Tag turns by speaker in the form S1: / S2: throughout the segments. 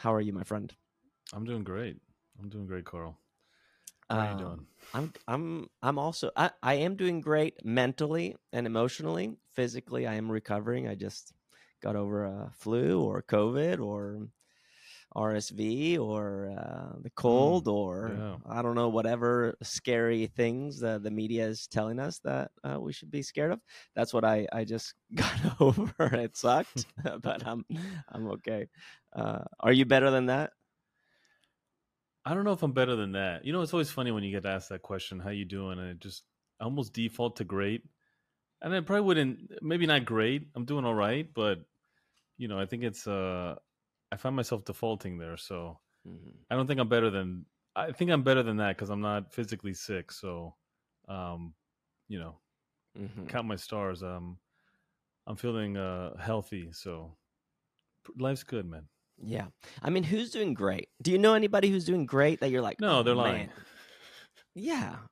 S1: How are you, my friend?
S2: I'm doing great. I'm doing great, Carl. How are you
S1: Um,
S2: doing?
S1: I'm I'm I'm also I, I am doing great mentally and emotionally. Physically, I am recovering. I just got over a flu or COVID or RSV or uh, the cold or
S2: yeah.
S1: I don't know whatever scary things the the media is telling us that uh, we should be scared of. That's what I I just got over. It sucked, but I'm I'm okay. Uh, are you better than that?
S2: I don't know if I'm better than that. You know, it's always funny when you get asked that question, "How you doing?" And it just I almost default to great, and I probably wouldn't. Maybe not great. I'm doing all right, but you know, I think it's. uh I find myself defaulting there, so
S1: Mhm.
S2: I don't think I'm better than. I think I'm better than that because I'm not physically sick. So, um, you know,
S1: Mhm.
S2: count my stars. Um, I'm feeling uh healthy, so life's good, man.
S1: Yeah. I mean, who's doing great? Do you know anybody who's doing great that you're like,
S2: No,
S1: "Oh,
S2: they're lying.
S1: Yeah.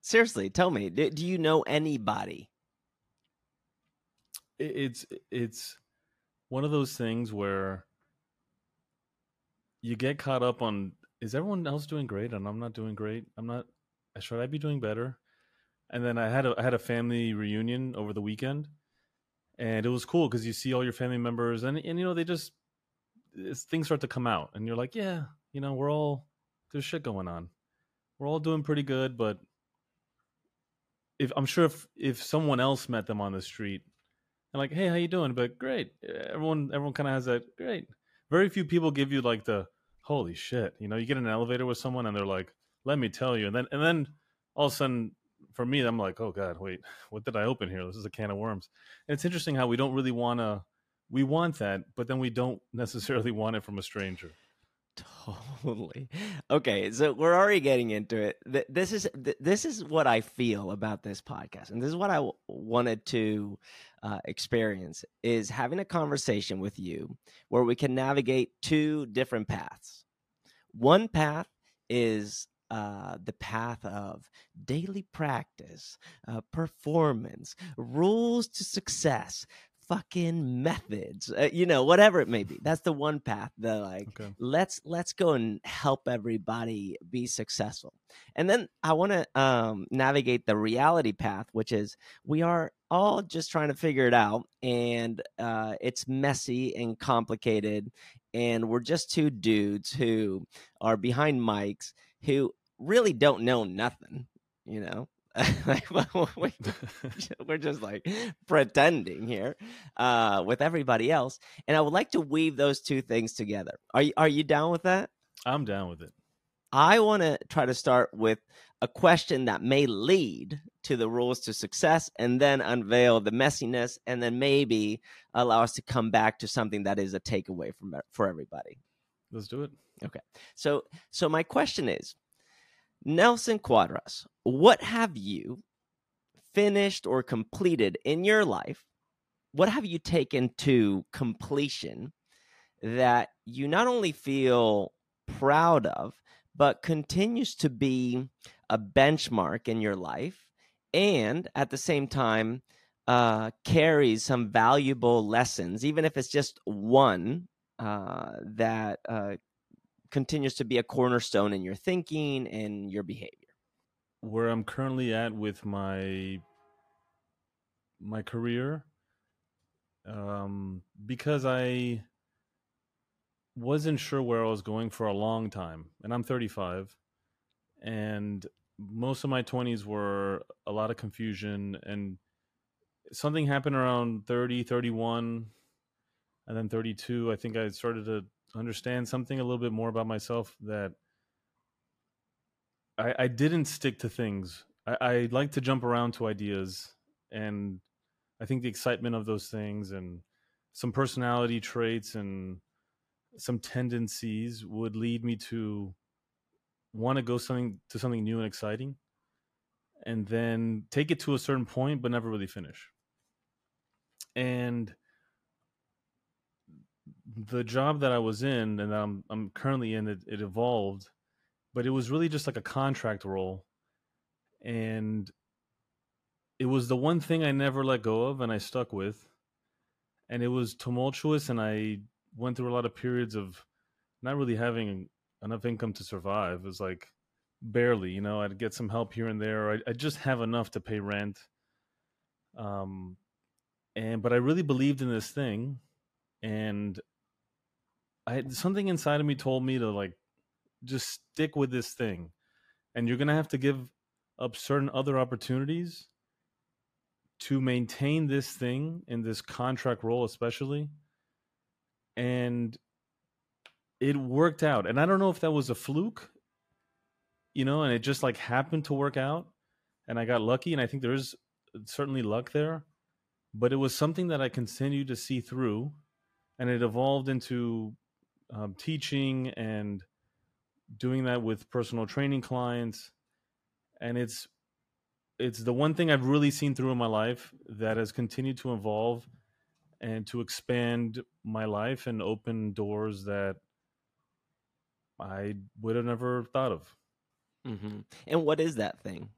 S1: Seriously, tell me, do, do you know anybody?
S2: it's it's one of those things where you get caught up on is everyone else doing great and I'm not doing great. I'm not should I be doing better? And then I had a I had a family reunion over the weekend and it was cool because you see all your family members and and you know they just things start to come out and you're like, yeah, you know, we're all there's shit going on. We're all doing pretty good, but if I'm sure if if someone else met them on the street and like, hey, how you doing? But great. Everyone everyone kind of has that great. Very few people give you like the holy shit. You know, you get in an elevator with someone and they're like, let me tell you, and then and then all of a sudden, for me, I'm like, oh god, wait, what did I open here? This is a can of worms. And it's interesting how we don't really want to. We want that, but then we don't necessarily want it from a stranger.
S1: Totally. Okay, so we're already getting into it. This is this is what I feel about this podcast, and this is what I wanted to uh, experience: is having a conversation with you where we can navigate two different paths. One path is uh, the path of daily practice, uh, performance, rules to success, fucking methods, uh, you know, whatever it may be. That's the one path. The like
S2: Okay.
S1: let's let's go and help everybody be successful and then i want to um, navigate the reality path which is we are all just trying to figure it out and uh, it's messy and complicated and we're just two dudes who are behind mics who really don't know nothing you know like we- we're just like pretending here uh, with everybody else and I would like to weave those two things together. Are you are you down with that?
S2: I'm down with it.
S1: I want to try to start with a question that may lead to the rules to success and then unveil the messiness and then maybe allow us to come back to something that is a takeaway from for everybody.
S2: Let's do it. Okay.
S1: So so my question is Nelson Cuadras, what have you finished or completed in your life? What have you taken to completion that you not only feel proud of, but continues to be a benchmark in your life and at the same time uh, carries some valuable lessons, even if it's just one uh, that uh, continues to be a cornerstone in your thinking and your behavior.
S2: Where I'm currently at with my my career, um, because I wasn't sure where I was going for a long time, and I'm 35, and most of my 20s were a lot of confusion and something happened around 30 31 and then 32 i think i started to understand something a little bit more about myself that i, I didn't stick to things. I, I like to jump around to ideas and i think the excitement of those things and some personality traits and some tendencies would lead me to want to go something to something new and exciting and then take it to a certain point but never really finish. And the job that I was in and that I'm I'm currently in it, it evolved, but it was really just like a contract role, and it was the one thing I never let go of and I stuck with, and it was tumultuous and I went through a lot of periods of not really having enough income to survive. It was like barely, you know, I'd get some help here and there. I I just have enough to pay rent. Um, and but I really believed in this thing, and I had something inside of me told me to like just stick with this thing, and you're gonna have to give up certain other opportunities to maintain this thing in this contract role, especially. And it worked out. And I don't know if that was a fluke, you know, and it just like happened to work out. And I got lucky. And I think there is certainly luck there. But it was something that I continued to see through. And it evolved into um, teaching and doing that with personal training clients. And it's it's the one thing I've really seen through in my life that has continued to evolve and to expand my life and open doors that I would have never thought of.
S1: Mm-hmm. And what is that thing?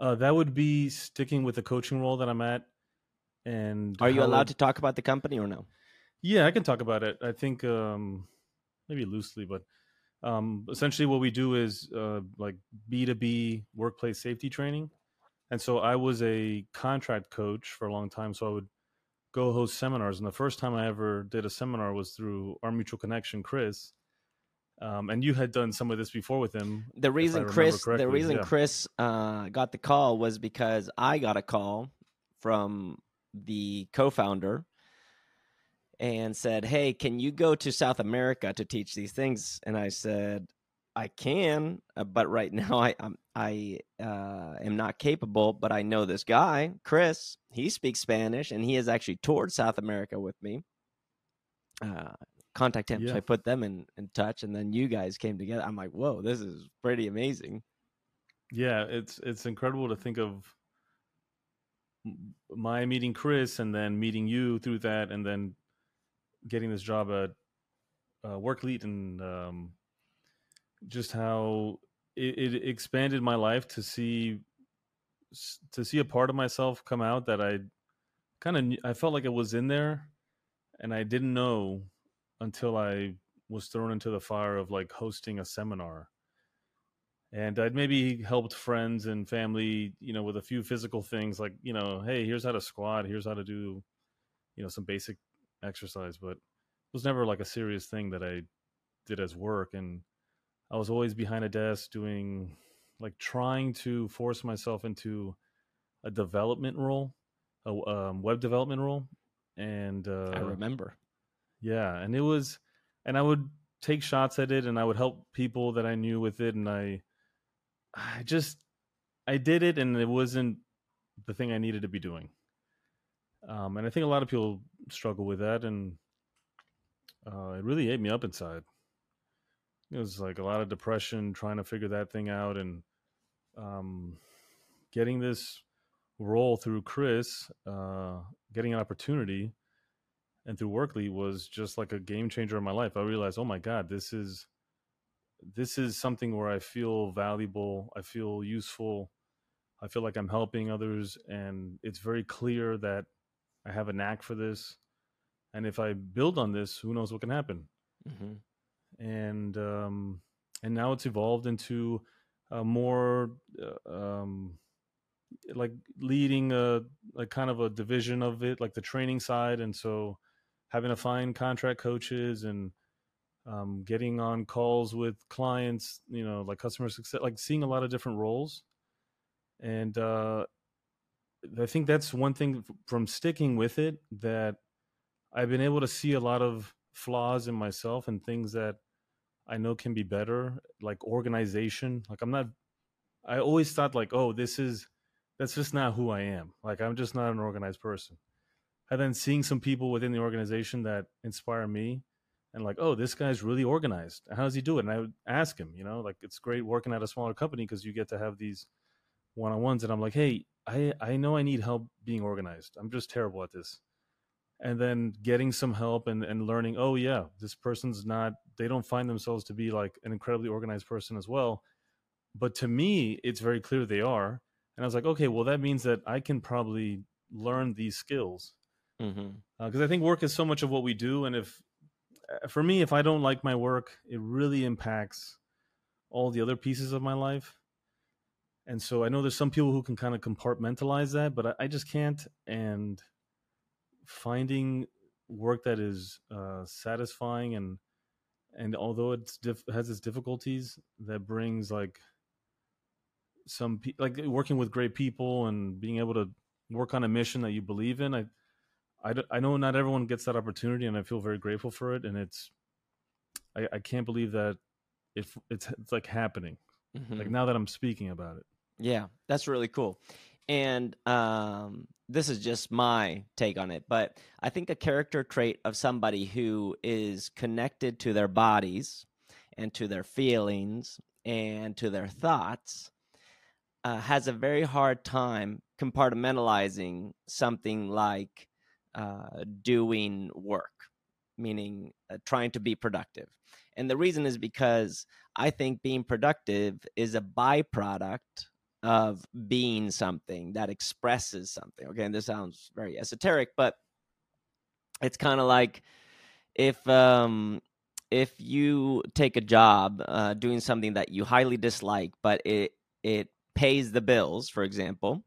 S2: Uh, that would be sticking with the coaching role that I'm at. And
S1: are you allowed to talk about the company or no?
S2: Yeah, I can talk about it. I think um, maybe loosely, but um, essentially what we do is uh, like b2b workplace safety training and so i was a contract coach for a long time so i would go host seminars and the first time i ever did a seminar was through our mutual connection chris um, and you had done some of this before with him
S1: the reason chris the reason yeah. chris uh, got the call was because i got a call from the co-founder and said, "Hey, can you go to South America to teach these things?" And I said, "I can, uh, but right now I I'm, I uh, am not capable. But I know this guy, Chris. He speaks Spanish, and he has actually toured South America with me. Uh, contact him. Yeah. So I put them in in touch, and then you guys came together. I'm like, whoa, this is pretty amazing.
S2: Yeah, it's it's incredible to think of my meeting Chris and then meeting you through that, and then getting this job at uh, and um, just how it, it, expanded my life to see to see a part of myself come out that I kind of I felt like it was in there, and I didn't know until I was thrown into the fire of like hosting a seminar. And I'd maybe helped friends and family, you know, with a few physical things like, you know, hey, here's how to squat, here's how to do, you know, some basic exercise, but it was never like a serious thing that I did as work. And I was always behind a desk doing like trying to force myself into a development role, a um, web development role. And uh,
S1: I remember.
S2: Yeah. And it was, and I would take shots at it and I would help people that I knew with it. And I, I just, I did it and it wasn't the thing I needed to be doing. Um, and I think a lot of people struggle with that, and uh, it really ate me up inside. It was like a lot of depression trying to figure that thing out, and um, getting this role through Chris, uh, getting an opportunity, and through Workley was just like a game changer in my life. I realized, oh my god, this is this is something where I feel valuable, I feel useful, I feel like I'm helping others, and it's very clear that I have a knack for this, and if I build on this, who knows what can happen? Mm-hmm. And um, and now it's evolved into a more uh, um, like leading a like kind of a division of it, like the training side, and so having to find contract coaches and um, getting on calls with clients, you know, like customer success, like seeing a lot of different roles. And uh, I think that's one thing from sticking with it that I've been able to see a lot of flaws in myself and things that I know can be better, like organization. Like I'm not I always thought like, oh, this is that's just not who I am. Like I'm just not an organized person. And then seeing some people within the organization that inspire me and like, oh, this guy's really organized. How does he do it? And I would ask him, you know, like it's great working at a smaller company because you get to have these one on ones. And I'm like, hey, I I know I need help being organized. I'm just terrible at this. And then getting some help and, and learning, oh yeah, this person's not they don't find themselves to be like an incredibly organized person as well. But to me, it's very clear they are. And I was like, okay, well that means that I can probably learn these skills. Because mm-hmm. uh, I think work is so much of what we do, and if uh, for me, if I don't like my work, it really impacts all the other pieces of my life. And so I know there's some people who can kind of compartmentalize that, but I, I just can't. And finding work that is uh, satisfying and and although it's diff- has its difficulties, that brings like some pe- like working with great people and being able to work on a mission that you believe in. I, I, I know not everyone gets that opportunity, and I feel very grateful for it. And it's, I, I can't believe that it, it's it's like happening. Mm-hmm. Like now that I'm speaking about it.
S1: Yeah, that's really cool. And um, this is just my take on it, but I think a character trait of somebody who is connected to their bodies and to their feelings and to their thoughts uh, has a very hard time compartmentalizing something like uh, doing work, meaning uh, trying to be productive. And the reason is because I think being productive is a byproduct of being something that expresses something. Okay, and this sounds very esoteric, but it's kind of like if um if you take a job uh, doing something that you highly dislike, but it it pays the bills, for example,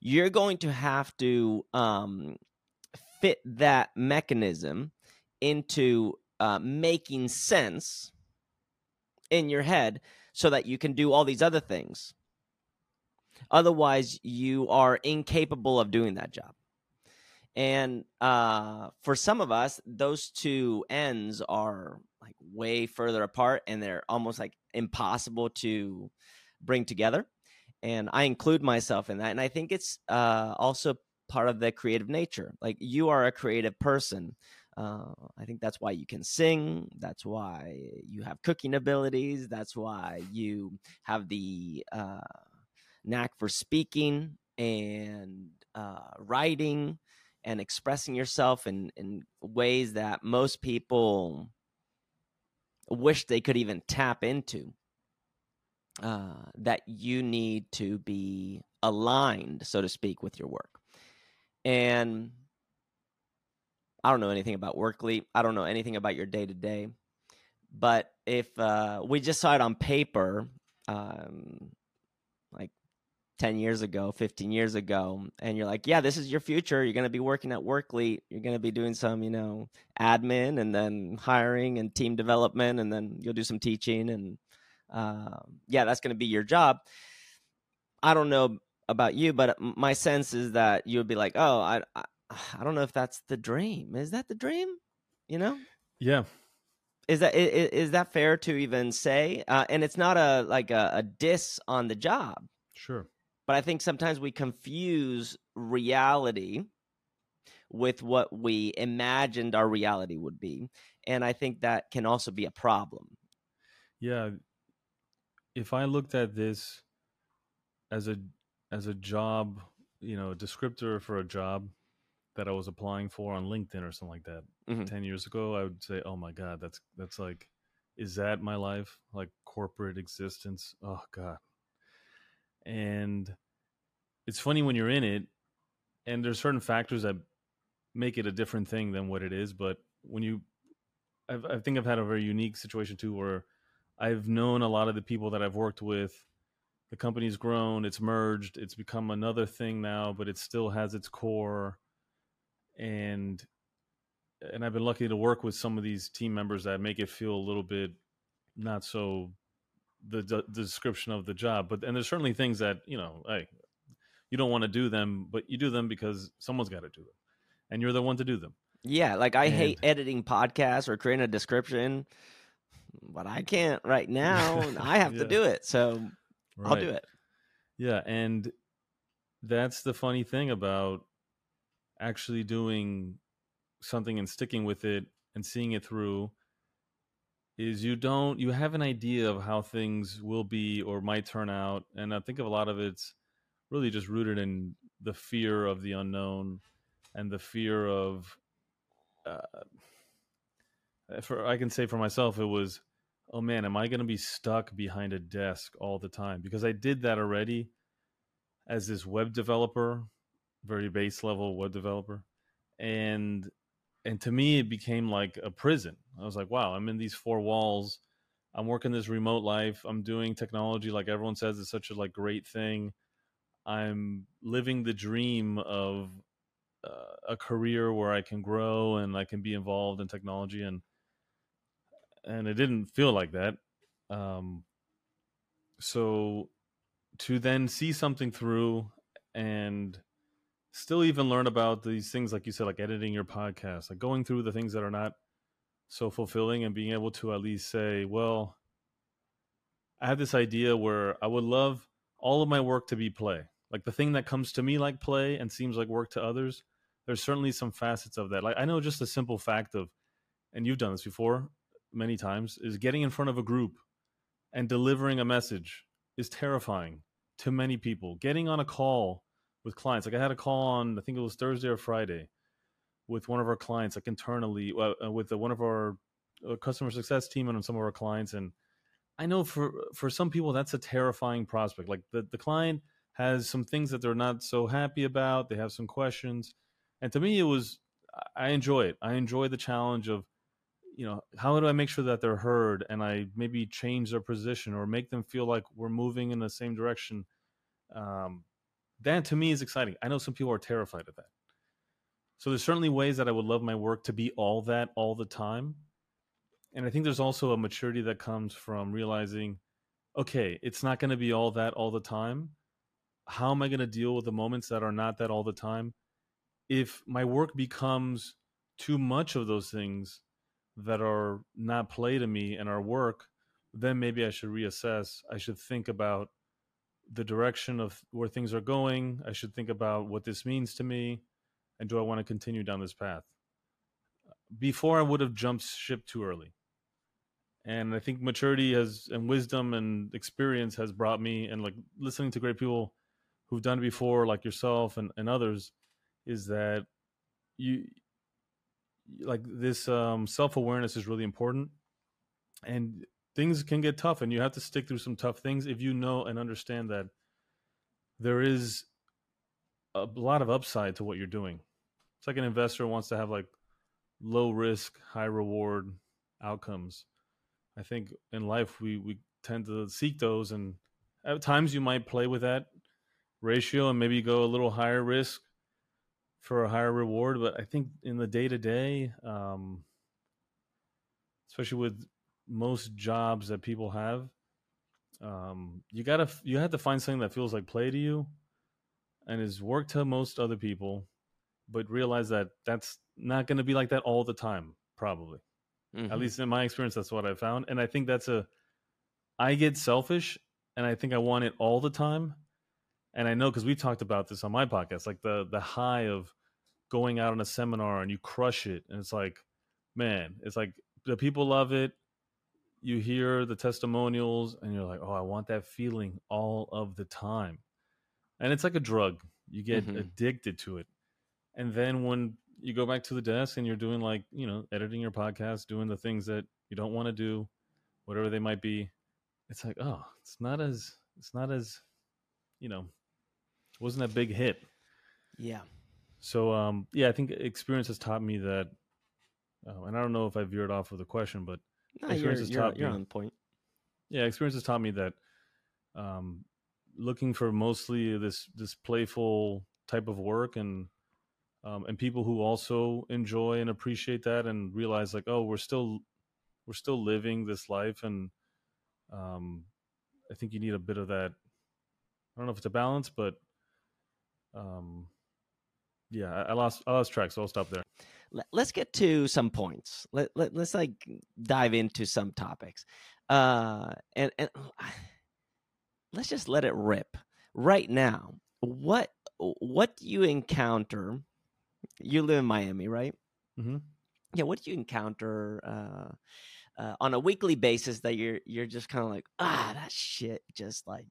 S1: you're going to have to um, fit that mechanism into uh, making sense in your head so that you can do all these other things. Otherwise, you are incapable of doing that job. And uh, for some of us, those two ends are like way further apart and they're almost like impossible to bring together. And I include myself in that. And I think it's uh, also part of the creative nature. Like you are a creative person. Uh, I think that's why you can sing. That's why you have cooking abilities. That's why you have the uh, knack for speaking and uh, writing and expressing yourself in, in ways that most people wish they could even tap into. Uh, that you need to be aligned, so to speak, with your work. And I don't know anything about Workly. I don't know anything about your day to day. But if uh, we just saw it on paper, um, 10 years ago, 15 years ago, and you're like, yeah, this is your future. You're going to be working at Workly. You're going to be doing some, you know, admin and then hiring and team development, and then you'll do some teaching. And uh, yeah, that's going to be your job. I don't know about you, but my sense is that you would be like, oh, I, I, I don't know if that's the dream. Is that the dream? You know?
S2: Yeah.
S1: Is that is, is that fair to even say? Uh, and it's not a like a, a diss on the job.
S2: Sure.
S1: But I think sometimes we confuse reality with what we imagined our reality would be, and I think that can also be a problem.
S2: Yeah. If I looked at this as a as a job, you know, a descriptor for a job that I was applying for on LinkedIn or something like that mm-hmm. 10 years ago, I would say, "Oh my god, that's that's like is that my life? Like corporate existence? Oh god." And it's funny when you're in it and there's certain factors that make it a different thing than what it is, but when you I've, I think I've had a very unique situation too where I've known a lot of the people that I've worked with the company's grown, it's merged, it's become another thing now, but it still has its core. And and I've been lucky to work with some of these team members that make it feel a little bit not so the, the description of the job. But and there's certainly things that you know, hey, you don't want to do them, but you do them because someone's got to do them, and you're the one to do them.
S1: Yeah, like I and, hate editing podcasts or creating a description, but I can't right now. I have yeah. to do it. So Right. I'll do it.
S2: Yeah, and that's the funny thing about actually doing something and sticking with it and seeing it through is you don't you have an idea of how things will be or might turn out and i think of a lot of it's really just rooted in the fear of the unknown and the fear of uh, for i can say for myself it was oh man, am I going to be stuck behind a desk all the time? Because I did that already as this web developer, very base level web developer. And and to me, it became like a prison. I was like, wow, I'm in these four walls. I'm working this remote life. I'm doing technology like everyone says it's such a like great thing. I'm living the dream of uh, a career where I can grow and I can be involved in technology and and it didn't feel like that. Um, so to then see something through and still even learn about these things like you said like editing your podcast like going through the things that are not so fulfilling and being able to at least say well i have this idea where i would love all of my work to be play. Like the thing that comes to me like play and seems like work to others there's certainly some facets of that. Like i know just a simple fact of and you've done this before many times is getting in front of a group and delivering a message is terrifying to many people. Getting on a call with clients. Like I had a call on, I think it was Thursday or Friday, with one of our clients, like internally, uh, with the, one of our uh, customer success team and some of our clients. And I know for for some people that's a terrifying prospect. Like the the client has some things that they're not so happy about. They have some questions, and to me, it was I enjoy it. I enjoy the challenge of you know how do i make sure that they're heard and i maybe change their position or make them feel like we're moving in the same direction um, that to me is exciting. I know some people are terrified of that. So there's certainly ways that I would love my work to be all that all the time. And I think there's also a maturity that comes from realizing, okay, it's not going to be all that all the time. How am I going to deal with the moments that are not that all the time? If my work becomes too much of those things that are not play to me and are work, then maybe I should reassess. I should think about the direction of where things are going. I should think about what this means to me, and do I want to continue down this path? Before I would have jumped ship too early, and I think maturity has and wisdom and experience has brought me, and like listening to great people who've done it before, like yourself and, and others, is that you like this um, self awareness is really important, and things can get tough and you have to stick through some tough things if you know and understand that there is a lot of upside to what you're doing. It's like an investor wants to have like low risk, high reward outcomes. I think in life we we tend to seek those and at times you might play with that ratio and maybe go a little higher risk for a higher reward, but I think in the day to day especially with most jobs that people have um, you gotta you have to find something that feels like play to you and is work to most other people but realize that that's not going to be like that all the time probably mm-hmm. at least in my experience that's what i found and i think that's a i get selfish and i think i want it all the time and i know because we talked about this on my podcast like the the high of going out on a seminar and you crush it and it's like man it's like the people love it you hear the testimonials and you're like, oh, I want that feeling all of the time. And it's like a drug. You get mm-hmm. addicted to it. And then when you go back to the desk and you're doing like, you know, editing your podcast, doing the things that you don't want to do, whatever they might be, it's like, oh, it's not as it's not as, you know, it wasn't a big hit.
S1: Yeah.
S2: So um yeah, I think experience has taught me that uh, and I don't know if I veered off of the question, but
S1: no, experience you're, has taught you're me, on point.
S2: Yeah, experience has taught me that um, looking for mostly this this playful type of work and um, and people who also enjoy and appreciate that and realize like oh we're still we're still living this life and um, I think you need a bit of that. I don't know if it's a balance, but um, yeah, I, I lost I lost track, so I'll stop there
S1: let, us get to some points. Let, let us like dive into some topics, uh, and and let's just let it rip right now. What what do you encounter? You live in Miami, right?
S2: Mm-hmm.
S1: Yeah. What do you encounter? Uh, uh, on a weekly basis that you're you're just kind of like ah that shit just like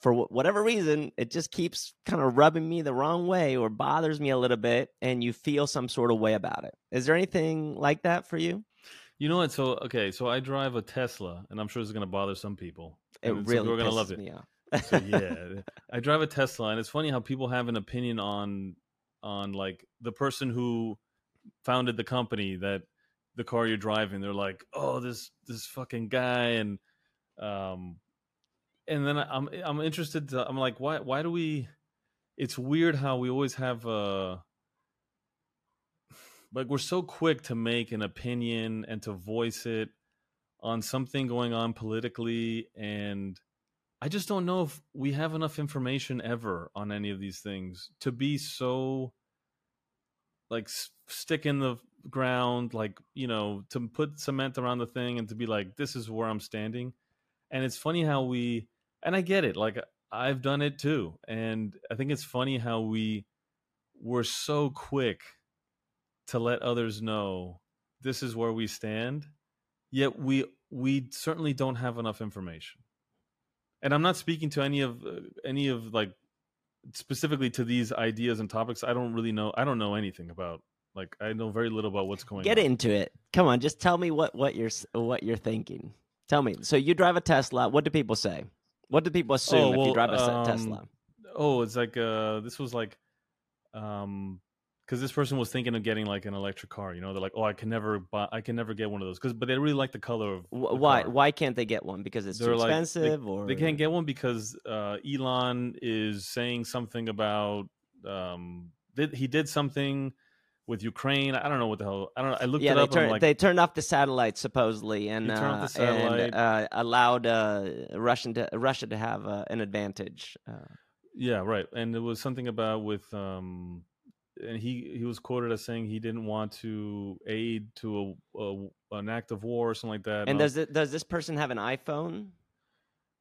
S1: for whatever reason, it just keeps kind of rubbing me the wrong way or bothers me a little bit, and you feel some sort of way about it. Is there anything like that for you?
S2: You know what? So okay, so I drive a Tesla, and I'm sure it's going to bother some people.
S1: It really we're going to love it.
S2: so yeah, I drive a Tesla, and it's funny how people have an opinion on on like the person who founded the company that the car you're driving. They're like, oh, this this fucking guy, and um, and then I'm I'm interested. To, I'm like, why why do we? It's weird how we always have uh like we're so quick to make an opinion and to voice it on something going on politically and I just don't know if we have enough information ever on any of these things to be so like stick in the ground like you know to put cement around the thing and to be like this is where I'm standing and it's funny how we and I get it like I've done it too and I think it's funny how we were so quick to let others know this is where we stand yet we we certainly don't have enough information. And i'm not speaking to any of uh, any of like specifically to these ideas and topics i don't really know i don't know anything about like i know very little about what's going
S1: get
S2: on.
S1: into it. Come on just tell me what what you're what you're thinking. Tell me. So you drive a tesla what do people say what do people assume
S2: oh, well,
S1: if you drive a
S2: um,
S1: tesla
S2: oh it's like uh this was like um because this person was thinking of getting like an electric car. You know, they're like, "Oh, I can never buy, I can never get one of those." Because, but they really like the color of. The
S1: why
S2: car.
S1: why can't they get one because it's
S2: They're
S1: too
S2: like- they-
S1: expensive or
S2: They can't get one because uh, Elon is saying something about um, did, he did something with Ukraine. I don't know what the hell. I don't. know. I looked
S1: yeah,
S2: it
S1: they,
S2: up. and
S1: turn,
S2: like,
S1: they turned off the satellite supposedly, and
S2: They turned off the
S1: uh, and uh, allowed uh, Russian to, Russia to have uh, an advantage. Uh,
S2: yeah, right. And it was something about with um, and he he was quoted as saying he didn't want to aid to a, a an act of war or something like that.
S1: and
S2: I
S1: does it, does this person have an iPhone?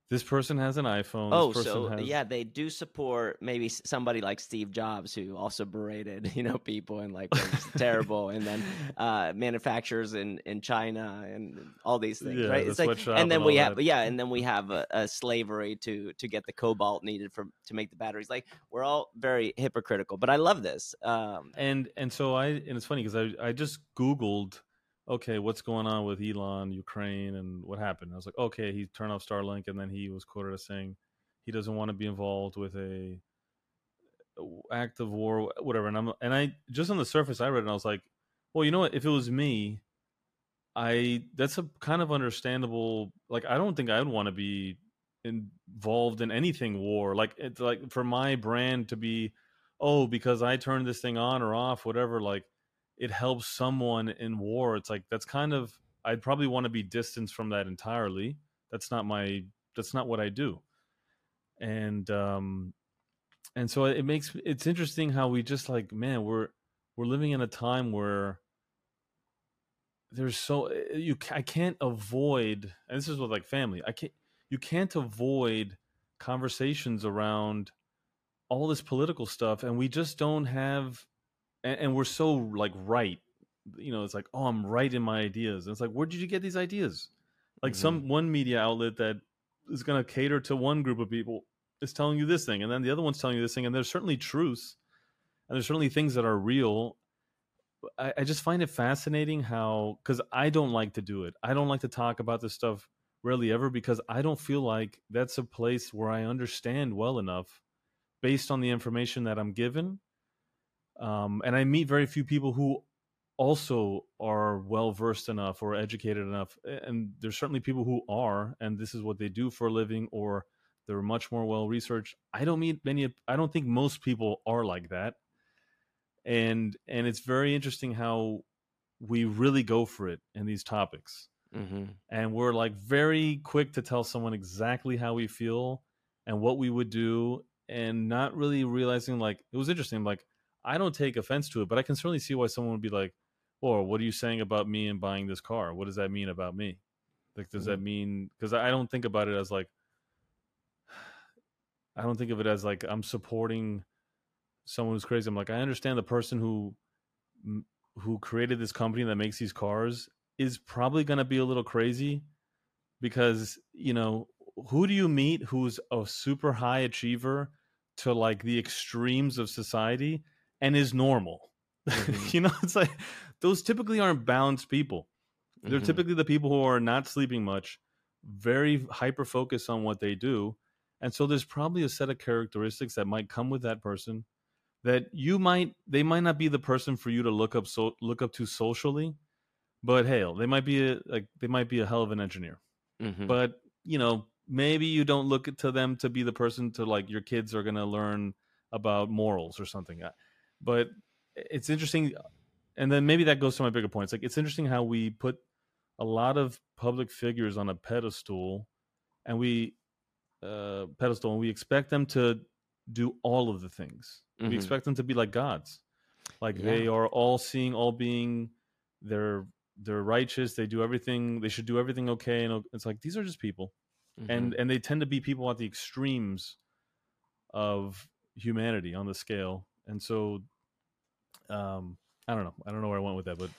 S2: This person has an iPhone.
S1: Oh,
S2: this
S1: so
S2: has,
S1: yeah, they do support maybe somebody like Steve Jobs who also berated you know people and like was terrible, and then uh, manufacturers in in China and all these things,
S2: Yeah,
S1: right?
S2: the
S1: It's like, and then
S2: and
S1: we have
S2: that.
S1: yeah, and then we have a, a slavery to to get the cobalt needed for to make the batteries. Like we're all very hypocritical, but I love this. Um,
S2: and and so I and it's funny because I I just Googled okay what's going on with Elon Ukraine and what happened. I was like okay he turned off Starlink and then he was quoted as saying he doesn't want to be involved with a act of war whatever. And I'm and I just on the surface I read and I was like well you know what? If it was me I that's a kind of understandable like I don't think I would want to be involved in anything war. Like it's like for my brand to be oh because I turned this thing on or off whatever like it helps someone in war it's like that's kind of I'd probably want to be distanced from that entirely that's not my that's not what I do. And um and so it makes it's interesting how we just like man we're we're living in a time where there's so eh, you I can't avoid and this is with like family I can't you can't avoid conversations around all this political stuff and we just don't have and, and we're so like right you know it's like oh i'm right in my ideas and it's like where did you get these ideas like some mm-hmm. one media outlet that is going to cater to one group of people is telling you this thing and then the other one's telling you this thing and there's certainly truths and there's certainly things that are real I, I just find it fascinating how because I don't like to do it. I don't like to talk about this stuff rarely ever because I don't feel like that's a place where I understand well enough based on the information that I'm given. Um, and I meet very few people who also are well versed enough or educated enough. And there's certainly people who are, and this is what they do for a living, or they're much more well researched. I don't meet many. I don't think most people are like that and and it's very interesting how we really go for it in these topics
S1: mhm.
S2: and we're like very quick to tell someone exactly how we feel and what we would do and not really realizing like it was interesting like i don't take offense to it but i can certainly see why someone would be like or what are you saying about me and buying this car? What does that mean about me? Like does that mm-hmm. mean because i don't think about it as like i don't think of it as like i'm supporting someone who's crazy. I'm like i understand the person who who created this company that makes these cars is probably going to be a little crazy because you know who do you meet who's a super high achiever to like the extremes of society and is normal
S1: Mhm.
S2: you know it's like those typically aren't balanced people they're
S1: Mhm.
S2: typically the people who are not sleeping much very hyper focused on what they do and so there's probably a set of characteristics that might come with that person that you might they might not be the person for you to look up so look up to socially, but hell, they might be a like they might be a hell of an engineer.
S1: Mhm.
S2: But you know, maybe you don't look to them to be the person to like your kids are gonna learn about morals or something. But it's interesting, and then maybe that goes to my bigger points. Like it's interesting how we put a lot of public figures on a pedestal, and we uh, pedestal, and we expect them to do all of the things.
S1: Mhm.
S2: We expect them to be like gods, like
S1: Yeah.
S2: they are all seeing, all being. They're they're righteous. They do everything. They should do everything okay. And it's like these are just people,
S1: Mhm.
S2: and and they tend to be people at the extremes of humanity on the scale. And so, um, I don't know. I don't know where I went with that, but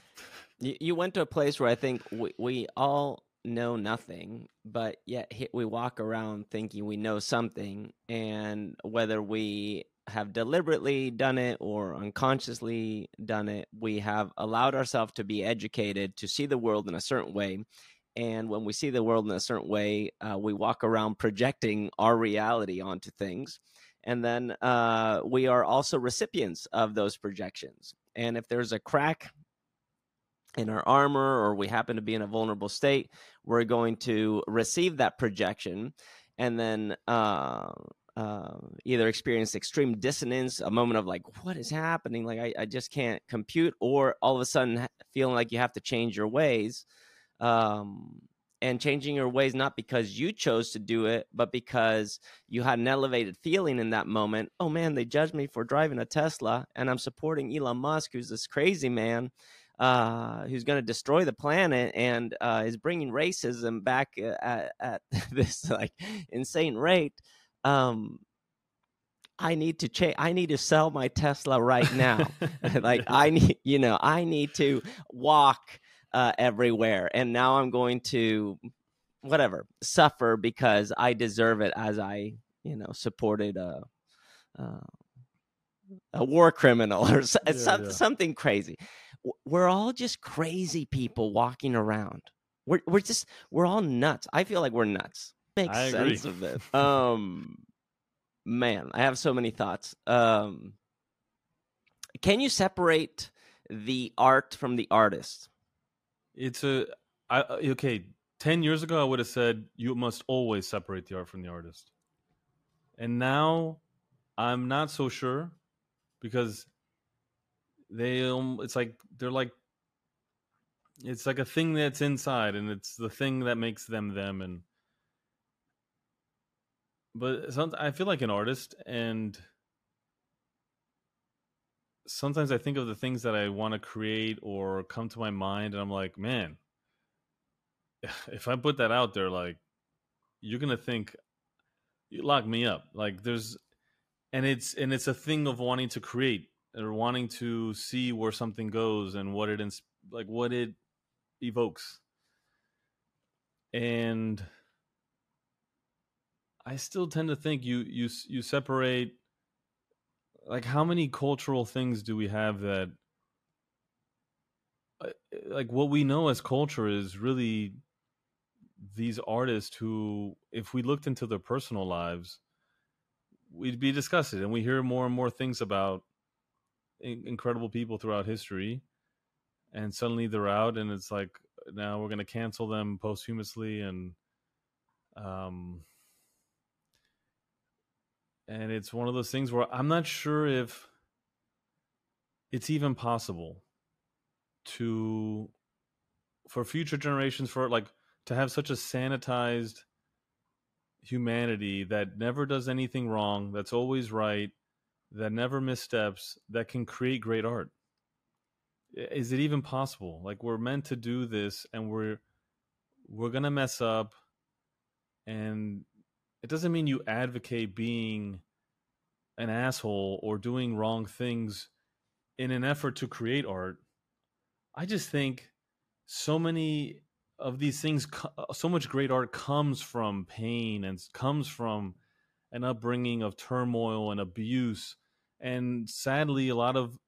S1: You, went to a place where I think we, we all know nothing, but yet we walk around thinking we know something. And whether we have deliberately done it or unconsciously done it, we have allowed ourselves to be educated to see the world in a certain way. And when we see the world in a certain way, uh, we walk around projecting our reality onto things. And then uh, we are also recipients of those projections. And if there's a crack in our armor or we happen to be in a vulnerable state, we're going to receive that projection and then uh, uh, either experience extreme dissonance, a moment of like, what is happening? Like, I, I just can't compute, or all of a sudden feeling like you have to change your ways. Um, and changing your ways not because you chose to do it, but because you had an elevated feeling in that moment. Oh man, they judged me for driving a Tesla, and I'm supporting Elon Musk, who's this crazy man uh, who's going to destroy the planet and uh, is bringing racism back uh, at, at this like insane rate. Um, I need to change. I need to sell my Tesla right now. like I need, you know, I need to walk uh, everywhere, and now I'm going to whatever suffer because I deserve it, as I, you know, supported a. Uh, a war criminal or
S2: Yeah,
S1: some,
S2: yeah.
S1: something crazy. We're all just crazy people walking around. We're we're just we're all nuts. I feel like we're nuts. Makes sense of it. Um, man, I have so many thoughts. Um, can you separate the art from the artist?
S2: It's a I okay. Ten years ago, I would have said you must always separate the art from the artist, and now I'm not so sure because they um, it's like they're like it's like a thing that's inside and it's the thing that makes them them and but some, i feel like an artist and sometimes i think of the things that i want to create or come to my mind and i'm like man if i put that out there like you're gonna think you lock me up. Like there's and it's and it's a thing of wanting to create or wanting to see where something goes and what it ins- like what it evokes. And i still tend to think you you you separate like how many cultural things do we have that uh, like what we know as culture is really these artists who if we looked into their personal lives we'd be disgusted. And we hear more and more things about in- incredible people throughout history and suddenly they're out and it's like now we're going to cancel them posthumously and um and it's one of those things where i'm not sure if it's even possible to for future generations for like to have such a sanitized humanity that never does anything wrong, that's always right, that never missteps, that can create great art. Is it even possible? Like we're meant to do this and we're we're going to mess up and it doesn't mean you advocate being an asshole or doing wrong things in an effort to create art. I just think so many of these things uh, so much great art comes from pain and comes from an upbringing of turmoil and abuse and sadly a lot of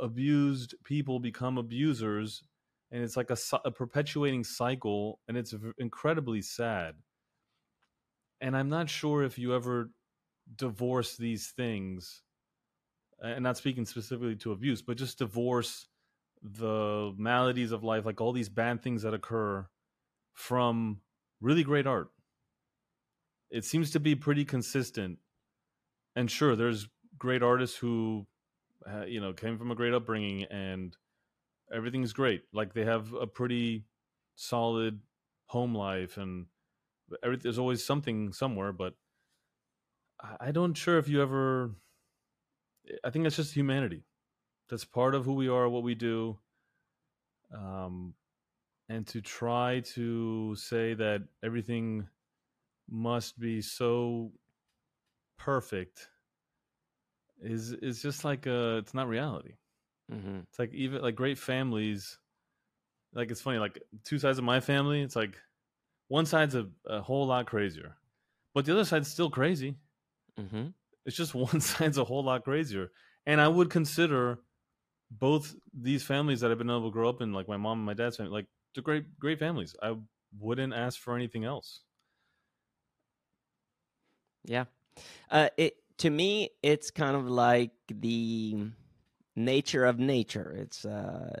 S2: abused people become abusers and it's like a, a perpetuating cycle and it's incredibly sad and i'm not sure if you ever divorce these things and not speaking specifically to abuse, but just divorce the maladies of life, like all these bad things that occur from really great art. It seems to be pretty consistent. And sure, there's great artists who, you know, came from a great upbringing and everything's great. Like they have a pretty solid home life and there's always something somewhere, but I don't sure if you ever. I think that's just humanity. That's part of who we are, what we do. Um, and to try to say that everything must be so perfect is is just like a it's not reality
S1: Mm-hmm.
S2: it's like even like great families like it's funny like two sides of my family it's like one side's a, a whole lot crazier but the other side's still crazy
S1: Mm-hmm.
S2: it's just one side's a whole lot crazier and i would consider both these families that i've been able to grow up in like my mom and my dad's family like they're great great families i wouldn't ask for anything else
S1: Yeah. Uh, it to me, it's kind of like the nature of nature. It's uh,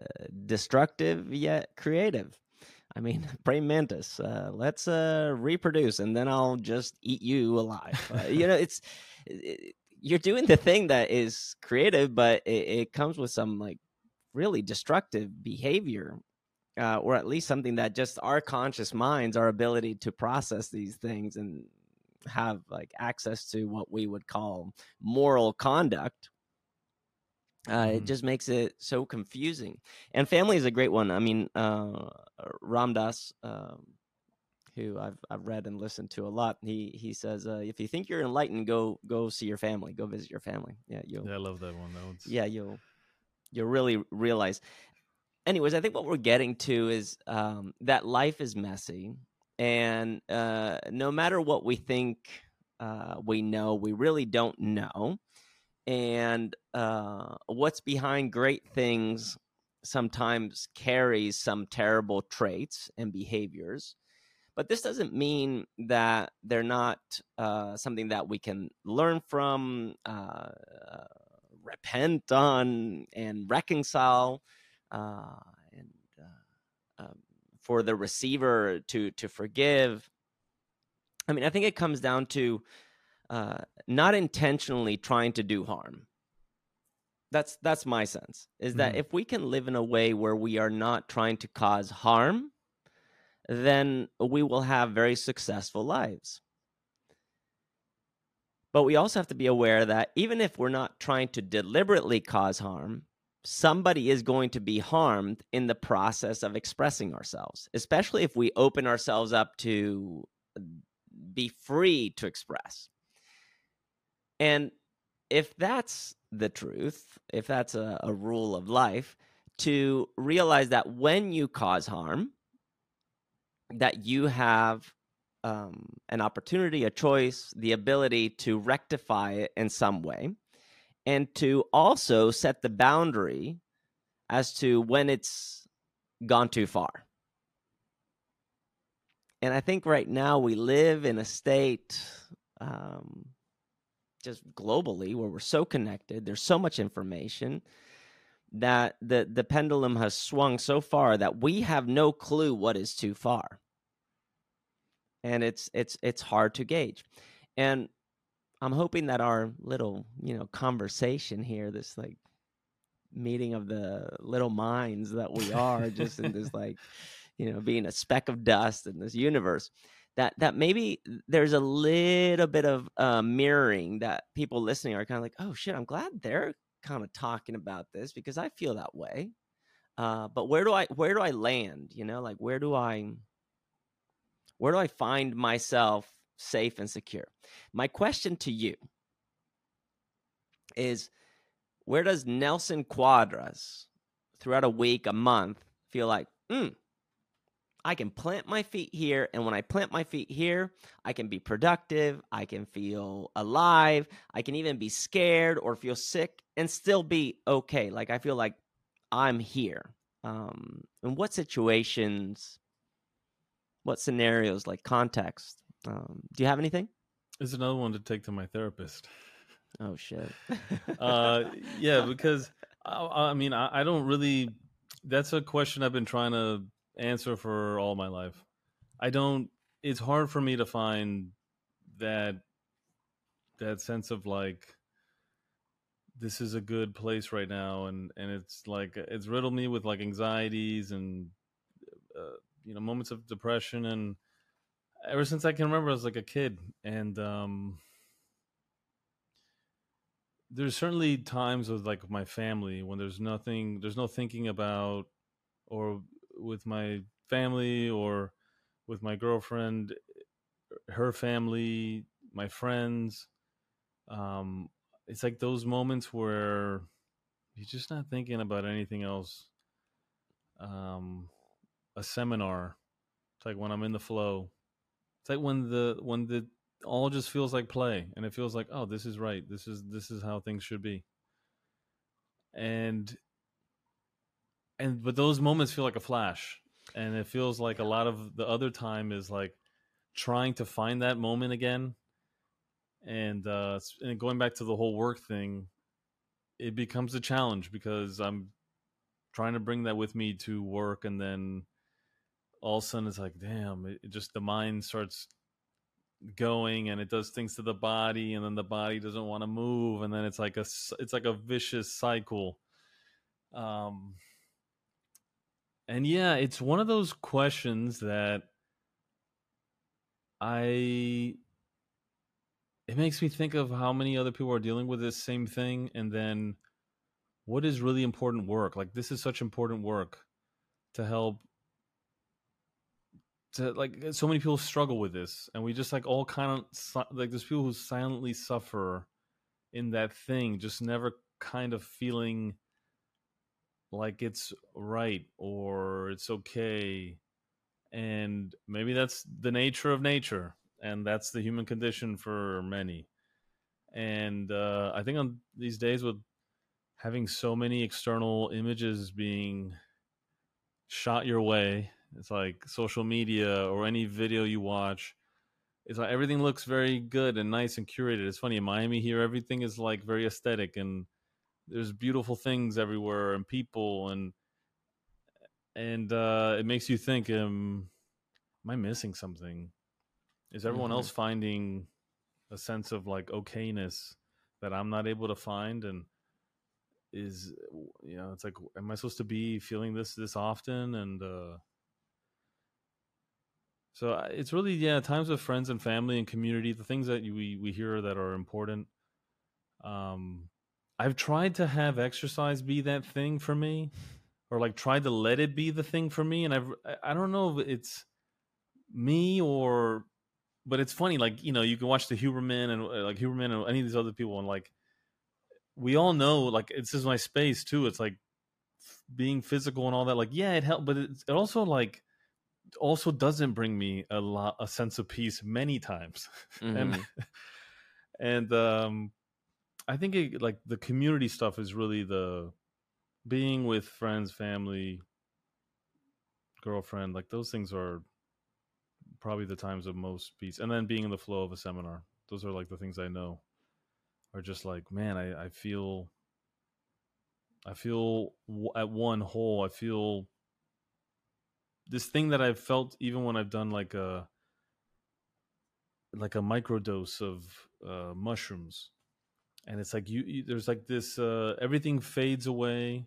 S1: destructive yet creative. I mean, praying mantis. Uh, let's uh, reproduce, and then I'll just eat you alive. Uh, you know, it's it, you're doing the thing that is creative, but it, it comes with some like really destructive behavior. Uh, or at least something that just our conscious minds, our ability to process these things and have like access to what we would call moral conduct uh, it
S2: Mhm.
S1: just makes it so confusing and family is a great one i mean uh, Ram Dass um, who I've, I've read and listened to a lot he he says uh, if you think you're enlightened go go see your family go visit your family yeah you'll
S2: yeah i love that one that one's
S1: yeah you'll you'll really realize anyways i think what we're getting to is um, that life is messy and uh, no matter what we think uh, we know we really don't know and uh, what's behind great things sometimes carries some terrible traits and behaviors but this doesn't mean that they're not uh, something that we can learn from uh, repent on and reconcile uh, and uh, um, for the receiver to to forgive. I mean i think it comes down to not intentionally trying to do harm that's that's my sense is that
S2: Mhm.
S1: if we can live in a way where we are not trying to cause harm then we will have very successful lives but we also have to be aware that even if we're not trying to deliberately cause harm, somebody is going to be harmed in the process of expressing ourselves, especially if we open ourselves up to be free to express. And if that's the truth, if that's a, a rule of life, to realize that when you cause harm, that you have um, an opportunity, a choice, the ability to rectify it in some way, and to also set the boundary as to when it's gone too far. And I think right now we live in a state, um, just globally, where we're so connected. There's so much information that the the pendulum has swung so far that we have no clue what is too far and it's it's it's hard to gauge and i'm hoping that our little you know conversation here this like meeting of the little minds that we are just in this like you know being a speck of dust in this universe that that maybe there's a little bit of uh, mirroring that people listening are kind of like oh shit i'm glad they're kind of talking about this because i feel that way uh, but where do i where do i land you know like where do i where do I find myself safe and secure? My question to you is where does Nelson Cuadras throughout a week, a month, feel like, hmm, I can plant my feet here. And when I plant my feet here, I can be productive. I can feel alive. I can even be scared or feel sick and still be okay. Like I feel like I'm here. Um, in what situations what scenarios like context um, do you have anything
S2: It's another one to take to my therapist.
S1: Oh shit.
S2: uh, yeah, because I, I mean, I, I don't really. That's a question I've been trying to answer for all my life. I don't. It's hard for me to find that that sense of like this is a good place right now and and it's like it's riddled me with like anxieties and uh, you know moments of depression and ever since i can remember i was like a kid and um there's certainly times with like my family when there's nothing there's no thinking about or with my family or with my girlfriend her family my friends. Um it's like those moments where you're just not thinking about anything else. Um a seminar. It's like when i'm in the flow. It's like when the when the all just feels like play and it feels like oh this is right. This is this is how things should be. And and but those moments feel like a flash and it feels like a lot of the other time is like trying to find that moment again and uh and going back to the whole work thing it becomes a challenge because i'm trying to bring that with me to work and then all of a sudden it's like damn it, it just the mind starts going and it does things to the body and then the body doesn't want to move and then it's like a it's like a vicious cycle. Um and yeah it's one of those questions that i it makes me think of how many other people are dealing with this same thing and then what is really important work? Like this is such important work to help to like so many people struggle with this and we just like all kind of like there's people who silently suffer in that thing just never kind of feeling like it's right or it's okay and maybe that's the nature of nature and that's the human condition for many and uh, i think on these days with having so many external images being shot your way it's like social media or any video you watch it's like everything looks very good and nice and curated. It's funny in miami here everything is like very aesthetic and there's beautiful things everywhere and people and and uh it makes you think um am i missing something? Is everyone mm-hmm. else finding a sense of like okayness that i'm not able to find? And is you know it's like am i supposed to be feeling this this often? And uh so uh, it's really yeah times with friends and family and community the things that we we hear that are important um i've tried to have exercise be that thing for me or like tried to let it be the thing for me and i've i don't know if it's me or but it's funny, like you know, you can watch the Huberman and uh, like Huberman and any of these other people, and like we all know, like this is my space too. It's like being physical and all that. Like, yeah, it helped, but it, it also like also doesn't bring me a lot a sense of peace many times, mm-hmm. and and um, I think it, like the community stuff is really the being with friends, family, girlfriend. Like those things are probably the times of most peace, and then being in the flow of a seminar. Those are like the things I know are just like, man, I, I feel, I feel at one whole. I feel this thing that I've felt even when I've done like a like a microdose of uh, mushrooms, and it's like you, you there's like this uh, everything fades away.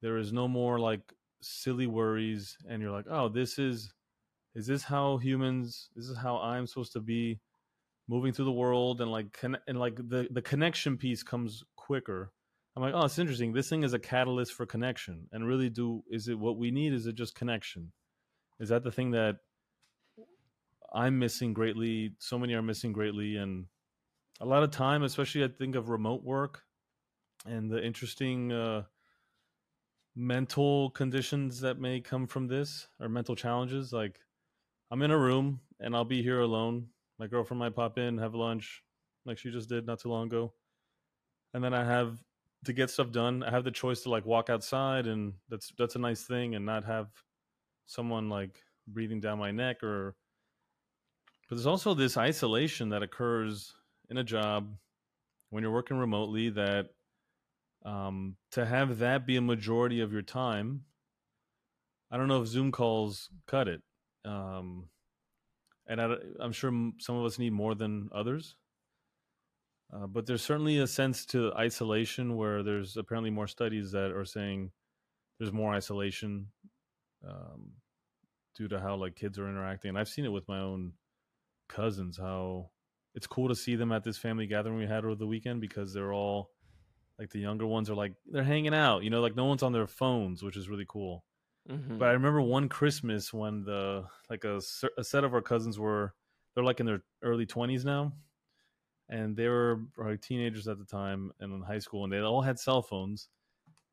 S2: There is no more like silly worries, and you're like, oh, this is is this how humans this is how i'm supposed to be moving through the world? And like con- and like the the connection piece comes quicker. I'm like oh it's interesting. This thing is a catalyst for connection. And really do is it what we need? Is it just connection? Is that the thing that i'm missing greatly? So many are missing greatly and a lot of time especially i think of remote work and the interesting uh mental conditions that may come from this or mental challenges like I'm in a room and I'll be here alone. My girlfriend might pop in, have lunch, like she just did not too long ago. And then I have to get stuff done. I have the choice to like walk outside and that's that's a nice thing and not have someone like breathing down my neck or but there's also this isolation that occurs in a job when you're working remotely that um, to have that be a majority of your time. I don't know if Zoom calls cut it, um, and I, am sure some of us need more than others. Uh, but there's certainly a sense to isolation where there's apparently more studies that are saying there's more isolation um, due to how like kids are interacting. And I've seen it with my own cousins how it's cool to see them at this family gathering we had over the weekend because they're all like the younger ones are like they're hanging out, you know, like no one's on their phones, which is really cool. Mm-hmm. But I remember one Christmas when the like a, a set of our cousins were they're like in their early 20s now and they were like teenagers at the time and in high school and they all had cell phones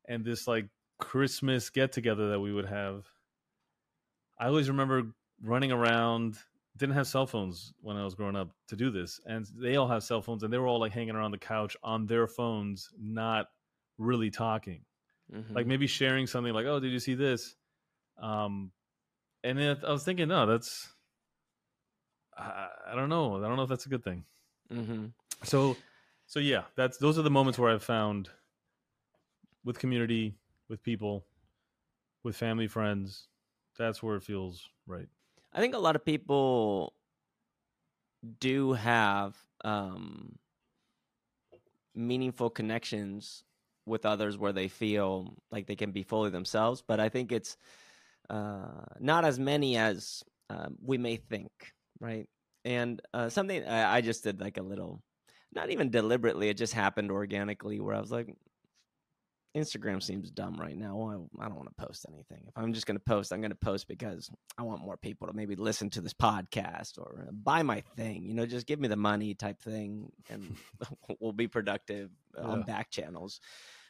S2: and this like christmas get together that we would have i always remember running around didn't have cell phones when i was growing up to do this and they all have cell phones and they were all like hanging around the couch on their phones not really talking mm-hmm. like maybe sharing something like oh did you see this um and then i was thinking no that's I, I don't know i don't know if that's a good thing Mm-hmm. So, so yeah, that's those are the moments where I've found with community, with people, with family, friends. That's where it feels right.
S1: I think a lot of people do have um, meaningful connections with others where they feel like they can be fully themselves, but I think it's uh, not as many as um, we may think, right? and uh, something I, I just did like a little, not even deliberately, it just happened organically where I was like, Instagram seems dumb right now. I, I don't want to post anything. If I'm just going to post, I'm going to post because I want more people to maybe listen to this podcast or uh, buy my thing. You know, just give me the money type thing, and we'll be productive yeah. on back channels.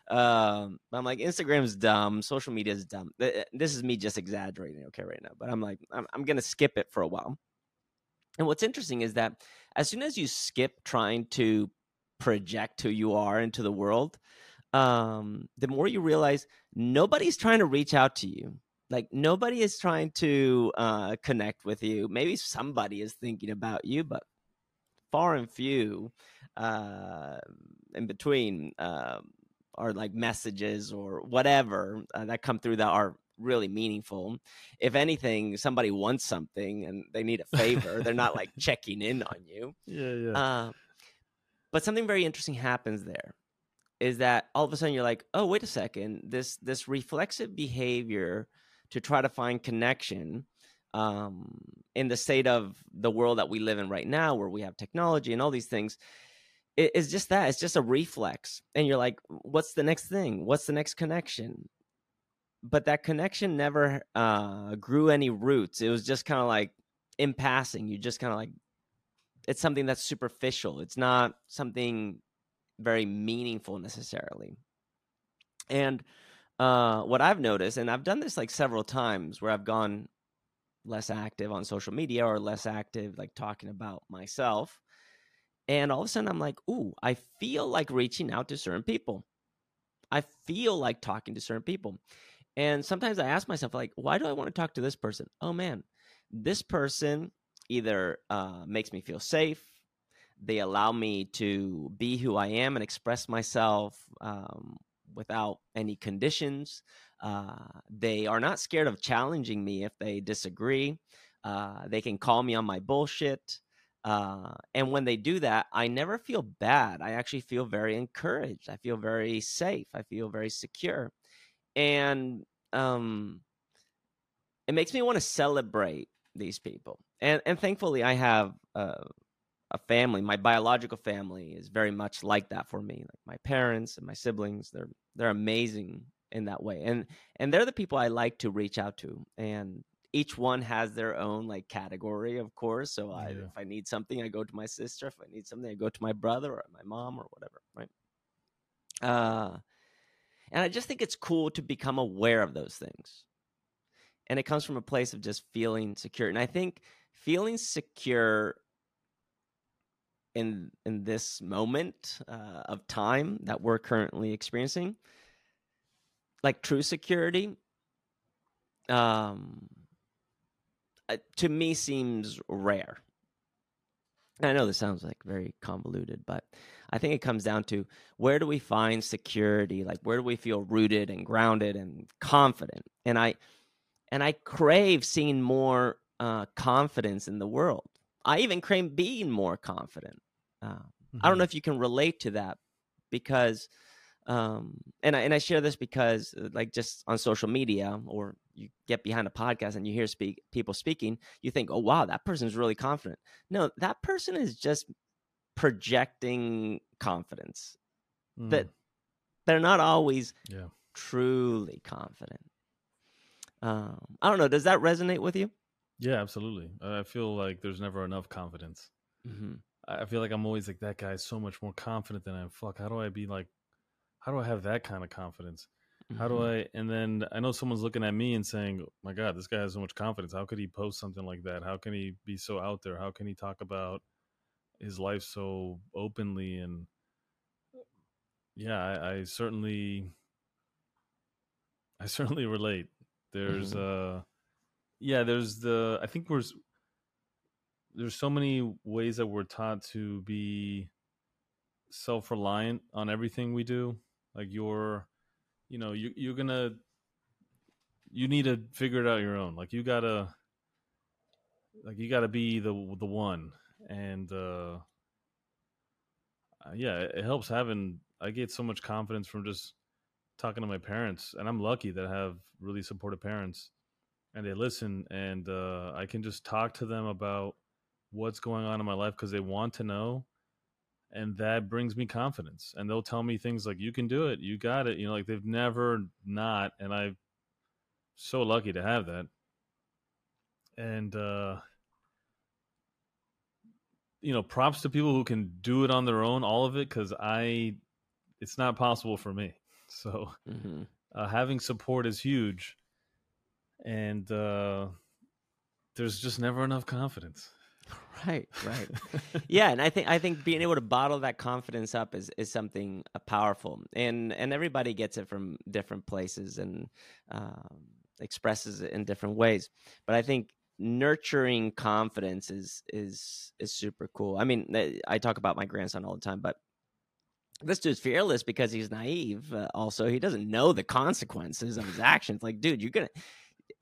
S1: Um, I'm like, Instagram's dumb. Social media is dumb. This is me just exaggerating, okay, right now. But I'm like, I'm, I'm going to skip it for a while. And what's interesting is that as soon as you skip trying to project who you are into the world, um, the more you realize nobody's trying to reach out to you. Like nobody is trying to uh, connect with you. Maybe somebody is thinking about you, but far and few uh, in between uh, are like messages or whatever uh, that come through that are really meaningful. If anything, somebody wants something and they need a favor, they're not like checking in on you.
S2: Yeah, yeah. Uh,
S1: but something very interesting happens there is that all of a sudden you're like, oh, wait a second, this this reflexive behavior to try to find connection um, in the state of the world that we live in right now, where we have technology and all these things, is just that. It's just a reflex, and you're like, what's the next thing? What's the next connection? but that connection never uh, grew any roots. It was just kind of like in passing. You just kind of like it's something that's superficial. It's not something very meaningful necessarily. And uh, what I've noticed, and I've done this like several times, where I've gone less active on social media or less active, like talking about myself. And all of a sudden, I'm like, ooh, I feel like reaching out to certain people. I feel like talking to certain people. And sometimes I ask myself, like, why do I want to talk to this person? Oh man, this person either uh, makes me feel safe, they allow me to be who I am and express myself um, without any conditions. Uh, they are not scared of challenging me if they disagree. Uh, they can call me on my bullshit. Uh, and when they do that, I never feel bad. I actually feel very encouraged. I feel very safe. I feel very secure and um, it makes me want to celebrate these people. And and thankfully, I have uh, a family. My biological family is very much like that for me. Like my parents and my siblings, they're they're amazing in that way. And and they're the people I like to reach out to. And each one has their own like category, of course. So I, yeah. if I need something, I go to my sister. If I need something, I go to my brother or my mom or whatever. Right. Uh, and I just think it's cool to become aware of those things. And it comes from a place of just feeling secure. And I think feeling secure in in this moment uh, of time that we're currently experiencing, like true security, um, uh, to me seems rare. I know this sounds like very convoluted, but I think it comes down to where do we find security? Like where do we feel rooted and grounded and confident? And I and I crave seeing more uh, confidence in the world. I even crave being more confident. Mm-hmm. I don't know mm-hmm. if you can relate to that because, um, and I and I share this because, uh, like, just on social media or you get behind a podcast and you hear speak people speaking, you think, oh wow, that person's really confident. No, that person is just projecting confidence. Mm. That they're not always
S2: yeah.
S1: truly confident. Um, I don't know. Does that resonate with you?
S2: Yeah, absolutely. I feel like there's never enough confidence. Mm-hmm. I feel like I'm always like that guy is so much more confident than I am. Fuck, how do I be like? How do I have that kind of confidence? How do mm-hmm. I? And then I know someone's looking at me and saying, "My God, this guy has so much confidence. How could he post something like that? How can he be so out there? How can he talk about his life so openly?" And yeah, I, I certainly, I certainly relate. There's mm-hmm. uh, yeah, there's the. I think we're there's so many ways that we're taught to be self reliant on everything we do. Like you're you know you you're gonna you need to figure it out your own. Like you gotta like you gotta be the the one and uh, uh yeah it helps having i get so much confidence from just talking to my parents and i'm lucky that i have really supportive parents and they listen and uh, i can just talk to them about what's going on in my life because they want to know and that brings me confidence and they'll tell me things like you can do it you got it you know like they've never not and i'm so lucky to have that and uh you know props to people who can do it on their own all of it because i it's not possible for me so mm-hmm. uh, having support is huge and uh there's just never enough confidence
S1: Right, right. yeah, and I think I think being able to bottle that confidence up is is something uh, powerful, and and everybody gets it from different places and um, expresses it in different ways. But I think nurturing confidence is is is super cool. I mean, eh, I talk about my grandson all the time, but this dude's fearless because he's naive. Uh, also, he doesn't know the consequences of his actions. Like, dude, you're gonna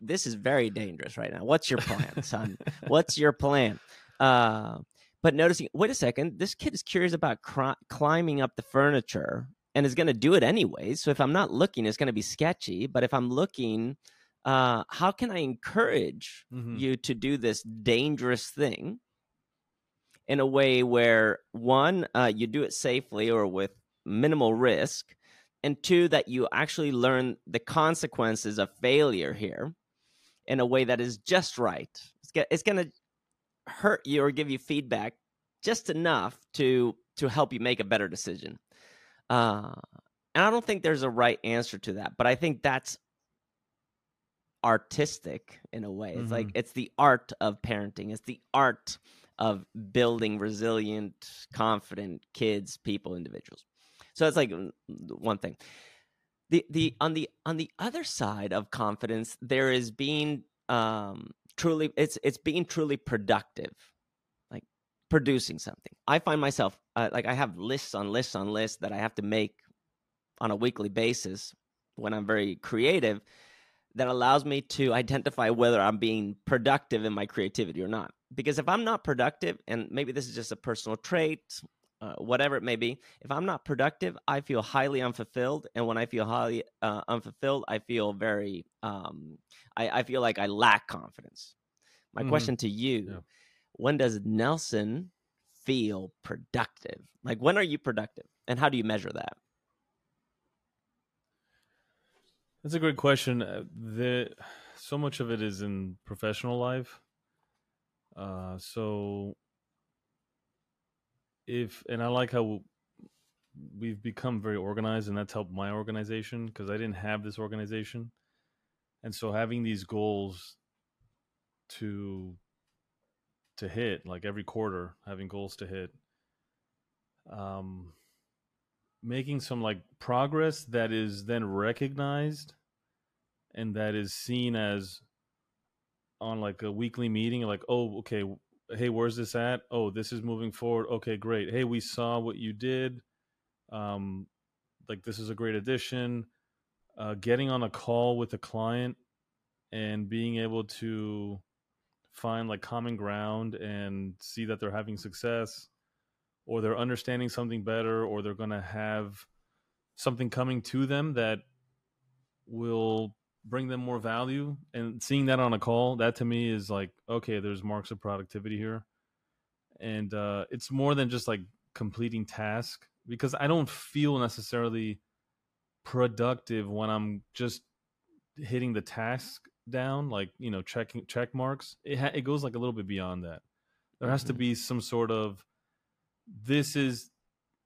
S1: this is very dangerous right now. What's your plan, son? What's your plan? Uh, but noticing, wait a second, this kid is curious about cr- climbing up the furniture and is going to do it anyways. So if I'm not looking, it's going to be sketchy. But if I'm looking, uh, how can I encourage mm-hmm. you to do this dangerous thing in a way where one, uh, you do it safely or with minimal risk, and two, that you actually learn the consequences of failure here in a way that is just right. It's, going to hurt you or give you feedback just enough to to help you make a better decision. Uh, and I don't think there's a right answer to that, but I think that's artistic in a way. It's mm-hmm. like it's the art of parenting. It's the art of building resilient, confident kids, people, individuals. So that's like mm, one thing. The the on the on the other side of confidence, there is being um, truly it's it's being truly productive like producing something i find myself uh, like i have lists on lists on lists that i have to make on a weekly basis when i'm very creative that allows me to identify whether i'm being productive in my creativity or not because if i'm not productive and maybe this is just a personal trait uh, whatever it may be, if I'm not productive, I feel highly unfulfilled. And when I feel highly uh, unfulfilled, I feel very, um, I, I, feel like I lack confidence. My mm-hmm. question to you yeah. when does Nelson feel productive? Like, when are you productive? And how do you measure that?
S2: That's a great question. Uh, the so much of it is in professional life. Uh, so if and I like how we've become very organized, and that's helped my organization because I didn't have this organization, and so having these goals to to hit, like every quarter, having goals to hit, um, making some like progress that is then recognized and that is seen as on like a weekly meeting like oh okay hey, where's this at? Oh, this is moving forward. Okay, great. Hey, we saw what you did. Um, like this is a great addition. Uh, getting on a call with a client and being able to find like common ground and see that they're having success or they're understanding something better or they're going to have something coming to them that will bring them more value and seeing that on a call that to me is like okay there's marks of productivity here. And uh, it's more than just like completing task because i don't feel necessarily productive when i'm just hitting the task down like you know checking check marks. It, ha- it goes like a little bit beyond that. There has mm-hmm. to be some sort of this is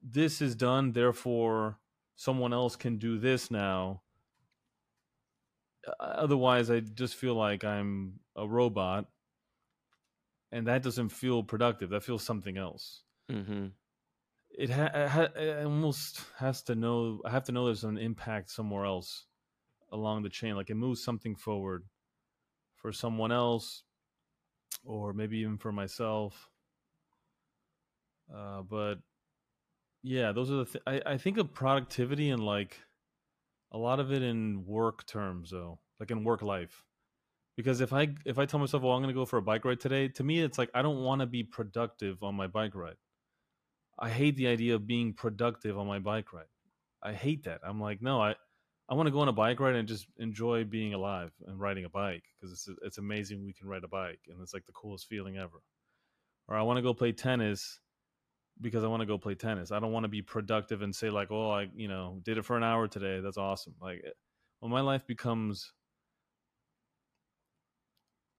S2: this is done therefore someone else can do this now otherwise i just feel like i'm a robot and that doesn't feel productive. That feels something else. Mm-hmm. it, ha- ha- it almost has to know i have to know there's an impact somewhere else along the chain. Like it moves something forward for someone else or maybe even for myself. Uh, but yeah those are the th- I, I think of productivity and like a lot of it in work terms though like in work life. Because if i if i tell myself well i'm going to go for a bike ride today to me it's like i don't want to be productive on my bike ride. I hate the idea of being productive on my bike ride. I hate that. I'm like no i i want to go on a bike ride and just enjoy being alive and riding a bike because it's it's amazing we can ride a bike and it's like the coolest feeling ever. Or i want to go play tennis because I want to go play tennis. I don't want to be productive and say like, "Oh, I, you know, did it for an hour today. That's awesome." Like eh, when my life becomes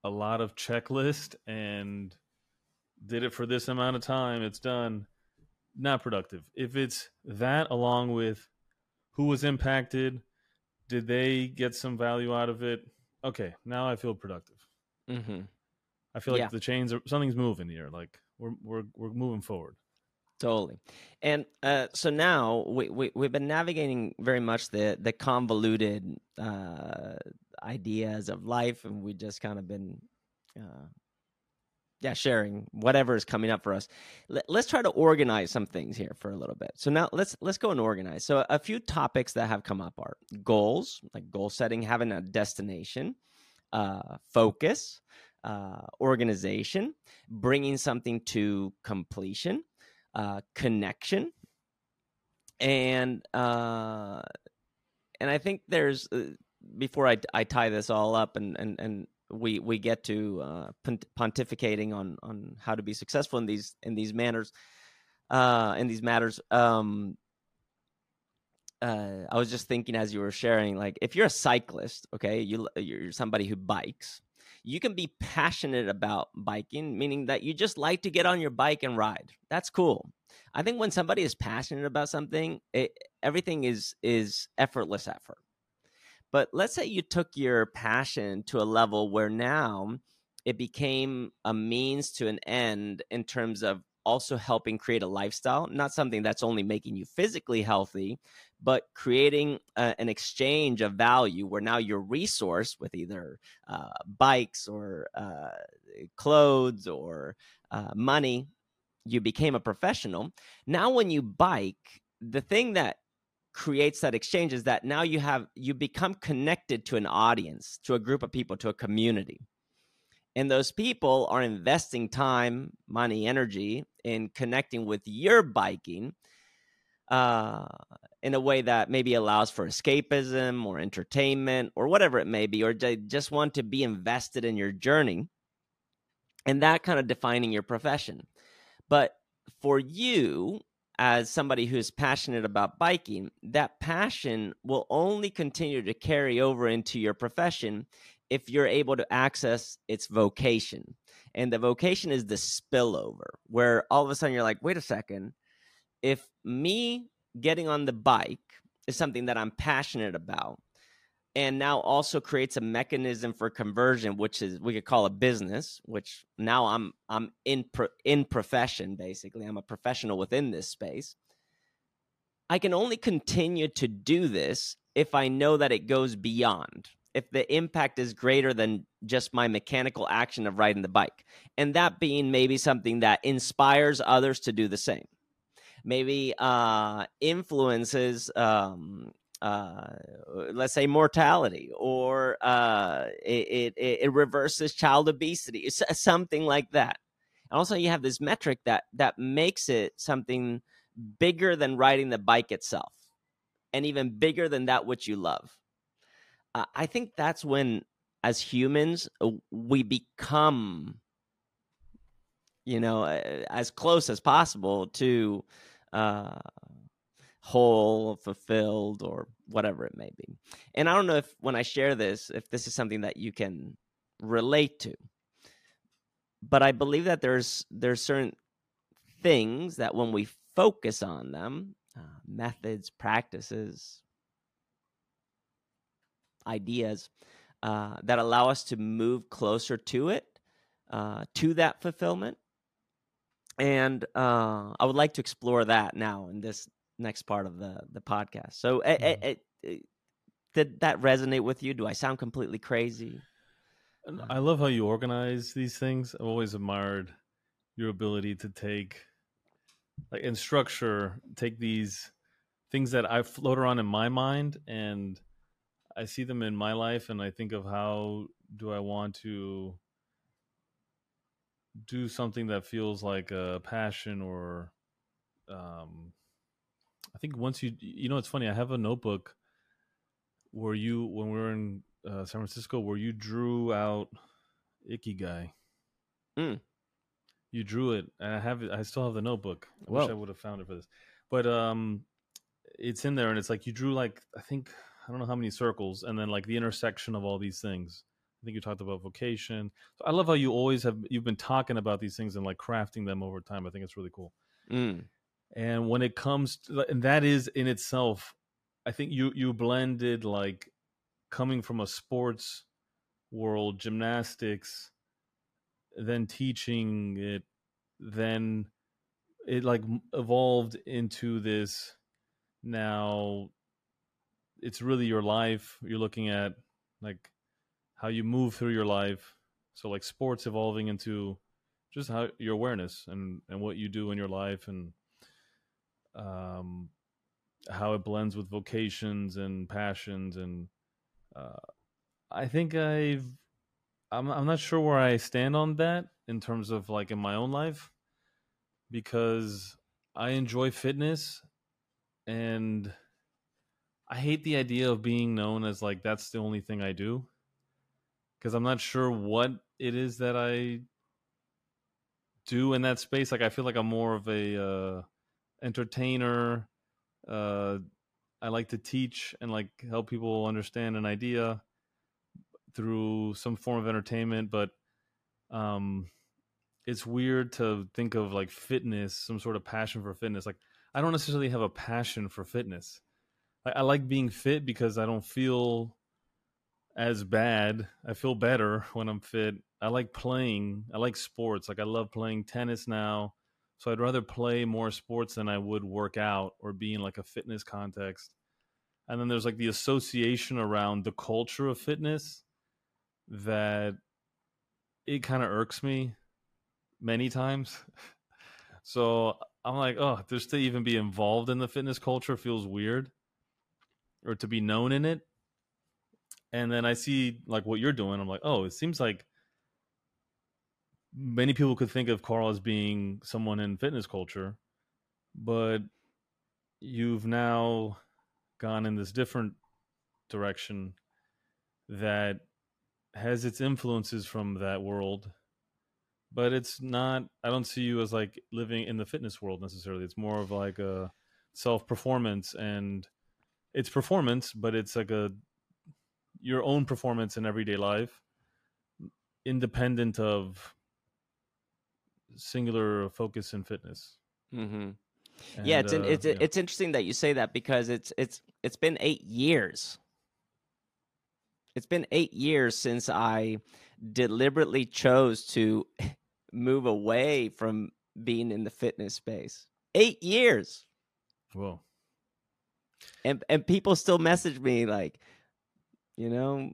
S2: a lot of checklist and did it for this amount of time, it's done. Not productive. If it's that along with who was impacted, did they get some value out of it? Okay, now I feel productive. Mm-hmm. I feel like yeah. the chains are something's moving here. Like we're we're we're moving forward.
S1: Totally. And uh, so now we, we, we've been navigating very much the, the convoluted uh, ideas of life, and we just kind of been, uh, yeah, sharing whatever is coming up for us. Let, us try to organize some things here for a little bit. So now let's let's go and organize. So a few topics that have come up are goals, like goal setting, having a destination, uh, focus, uh, organization, bringing something to completion uh, connection, and uh, and I think there's uh, before I, I tie this all up and and and we we get to uh, pontificating on on how to be successful in these in these manners uh, in these matters. Um, uh, I was just thinking as you were sharing, like if you're a cyclist, okay, you you're somebody who bikes, you can be passionate about biking, meaning that you just like to get on your bike and ride. That's cool. I think when somebody is passionate about something, it, everything is is effortless effort. But let's say you took your passion to a level where now it became a means to an end in terms of also helping create a lifestyle, not something that's only making you physically healthy, but creating a, an exchange of value where now your resource with either uh, bikes or uh, clothes or uh, money, you became a professional. Now, when you bike, the thing that creates that exchange is that now you have you become connected to an audience to a group of people to a community and those people are investing time money energy in connecting with your biking uh, in a way that maybe allows for escapism or entertainment or whatever it may be, or they just want to be invested in your journey and that kind of defining your profession. But for you, as somebody who is passionate about biking, that passion will only continue to carry over into your profession if you're able to access its vocation. And the vocation is the spillover, where all of a sudden you're like, wait a second, if me getting on the bike is something that I'm passionate about, and now also creates a mechanism for conversion, which is we could call a business. Which now I'm I'm in pro, in profession basically. I'm a professional within this space. I can only continue to do this if I know that it goes beyond if the impact is greater than just my mechanical action of riding the bike and that being maybe something that inspires others to do the same maybe uh influences um uh let's say mortality or uh it it, it reverses child obesity something like that. And also you have this metric that that makes it something bigger than riding the bike itself and even bigger than that which you love. Uh, I think that's when, as humans, uh, we become, you know, uh, as close as possible to uh, whole, fulfilled, or whatever it may be. And I don't know if when I share this, if this is something that you can relate to, but I believe that there's there's certain things that when we focus on them, uh, methods, practices, ideas uh, that allow us to move closer to it, uh, to that fulfillment. And uh, I would like to explore that now in this next part of the the podcast. So, mm-hmm. did that resonate with you? Do I sound completely crazy?
S2: I love how you organize these things. I've always admired your ability to take, like, in structure, take these things that I float around in my mind and I see them in my life and I think of how do I want to do something that feels like a passion or um I think once you you know it's funny I have a notebook where you when we were in uh, San Francisco where you drew out Ikigai.
S1: Mm.
S2: You drew it and I have it I still have the notebook. I
S1: Whoa.
S2: wish I would have found it for this. But um it's in there and it's like you drew like I think I don't know how many circles, and then like the intersection of all these things. I think you talked about vocation. So I love how you always have you've been talking about these things and like crafting them over time. I think it's really cool.
S1: Mm.
S2: And when it comes to and that is in itself, I think you you blended like coming from a sports world, gymnastics, then teaching it, then it like evolved into this now it's really your life. You're looking at like how you move through your life. So like sports evolving into just how your awareness and and what you do in your life and um how it blends with vocations and passions and uh I think I've I'm I'm not sure where I stand on that in terms of like in my own life because I enjoy fitness and I hate the idea of being known as like that's the only thing I do because I'm not sure what it is that I do in that space. Like I feel like I'm more of a uh, entertainer. Uh, I like to teach and like help people understand an idea through some form of entertainment, but um, it's weird to think of like fitness, some sort of passion for fitness. Like I don't necessarily have a passion for fitness. I, I like being fit because I don't feel as bad. I feel better when I'm fit. I like playing. I like sports. Like I love playing tennis now. So I'd rather play more sports than I would work out or be in like a fitness context. And then there's like the association around the culture of fitness that it kind of irks me many times. so I'm like, oh, just to even be involved in the fitness culture feels weird or to be known in it and then i see like what you're doing i'm like oh it seems like many people could think of carl as being someone in fitness culture but you've now gone in this different direction that has its influences from that world but it's not i don't see you as like living in the fitness world necessarily. It's more of like a self performance and it's performance, but it's like a your own performance in everyday life, independent of singular focus in fitness.
S1: Mm-hmm. And, yeah, it's uh, it's yeah. it's interesting that you say that because it's it's it's been eight years. It's been eight years since I deliberately chose to move away from being in the fitness space. Eight years.
S2: Whoa
S1: and and people still message me like you know,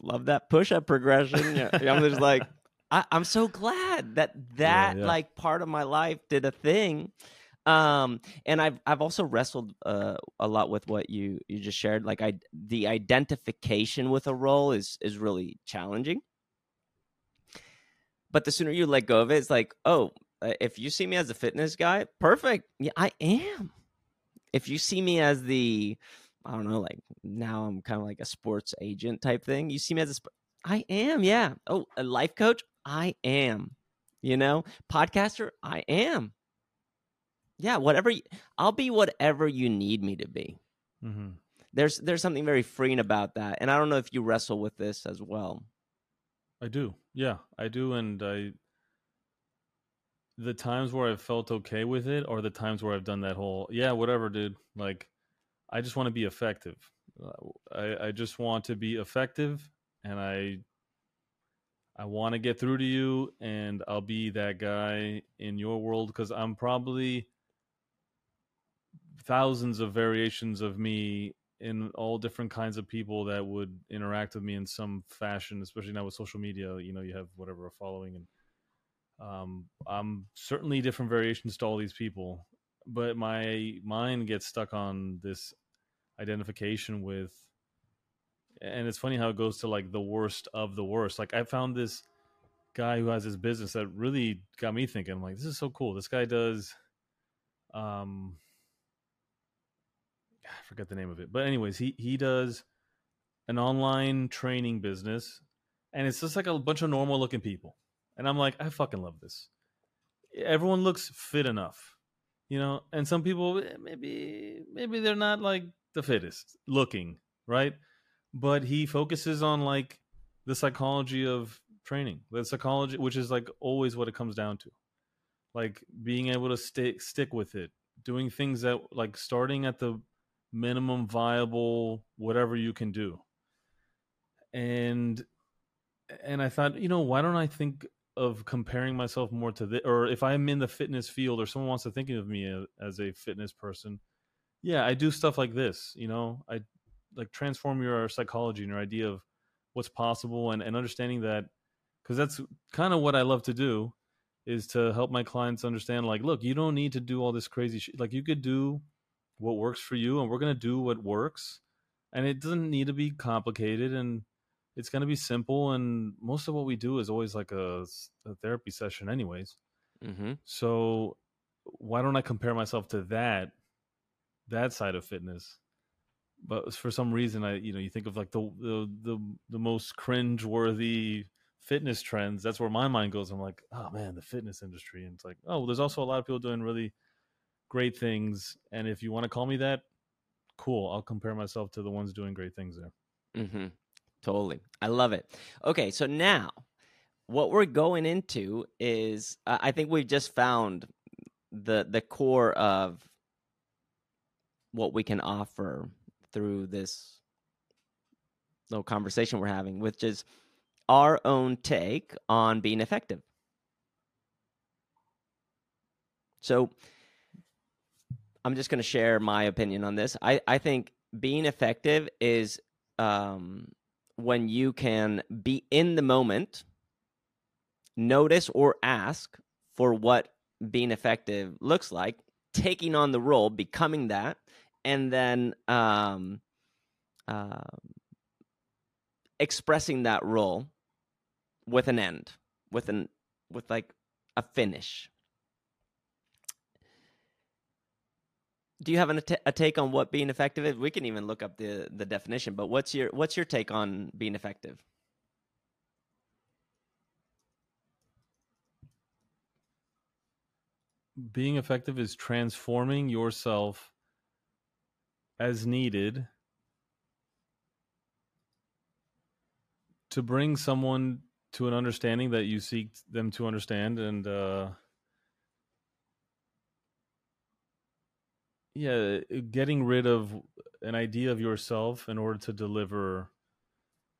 S1: love that push up progression. I'm just like, I, am so glad that that yeah, yeah. like part of my life did a thing. Um, and I've I've also wrestled uh, a lot with what you you just shared. Like I, the identification with a role is is really challenging. But the sooner you let go of it, it's like, oh, uh, if you see me as a fitness guy, perfect. Yeah, I am. If you see me as the I don't know, like now I'm kind of like a sports agent type thing. You see me as a, sp- I am, yeah. Oh, a life coach, I am. You know, podcaster, I am. Yeah, whatever. You, I'll be whatever you need me to be. Mm-hmm. There's there's something very freeing about that, and I don't know if you wrestle with this as well.
S2: I do. Yeah, I do, and I. The times where I've felt okay with it, or the times where I've done that whole yeah, whatever, dude. Like I just want to be effective. Uh, I, I just want to be effective, and I I want to get through to you, and I'll be that guy in your world because I'm probably thousands of variations of me in all different kinds of people that would interact with me in some fashion, especially now with social media. You know, you have whatever a following, and um, I'm certainly different variations to all these people, but my mind gets stuck on this identification with and it's funny how it goes to like the worst of the worst. Like i found this guy who has this business that really got me thinking I'm like this is so cool. This guy does um i forget the name of it. But anyways he he does an online training business and it's just like a bunch of normal looking people. And i'm like i fucking love this. Everyone looks fit enough you know? And some people eh, maybe maybe they're not like the fittest looking right? But he focuses on like the psychology of training the psychology which is like always what it comes down to. Like being able to stick stick with it doing things that like starting at the minimum viable whatever you can do. And and i thought you know why don't i think of comparing myself more to this, or if I'm in the fitness field or someone wants to think of me as a fitness person, yeah, I do stuff like this. You know, I like transform your psychology and your idea of what's possible and, and understanding that because that's kind of what I love to do is to help my clients understand like, look, you don't need to do all this crazy shit. Like you could do what works for you and we're going to do what works and it doesn't need to be complicated and it's going to be simple and most of what we do is always like a, a therapy session anyways mm-hmm. so why don't i compare myself to that that side of fitness but for some reason i you know you think of like the the the, the most cringe worthy fitness trends that's where my mind goes i'm like oh man the fitness industry and it's like oh well, there's also a lot of people doing really great things and if you want to call me that cool i'll compare myself to the ones doing great things there
S1: mm-hmm. Totally. I love it. Okay, so now what we're going into is uh, I think we've just found the the core of what we can offer through this little conversation we're having, which is our own take on being effective. So I'm just going to share my opinion on this. I, I think being effective is um, when you can be in the moment, notice or ask for what being effective looks like, taking on the role, becoming that, and then um, uh, expressing that role with an end, with an with like a finish. do you have an, a take on what being effective is? We can even look up the the definition, but what's your what's your take on being effective?
S2: Being effective is transforming yourself as needed to bring someone to an understanding that you seek them to understand and uh yeah getting rid of an idea of yourself in order to deliver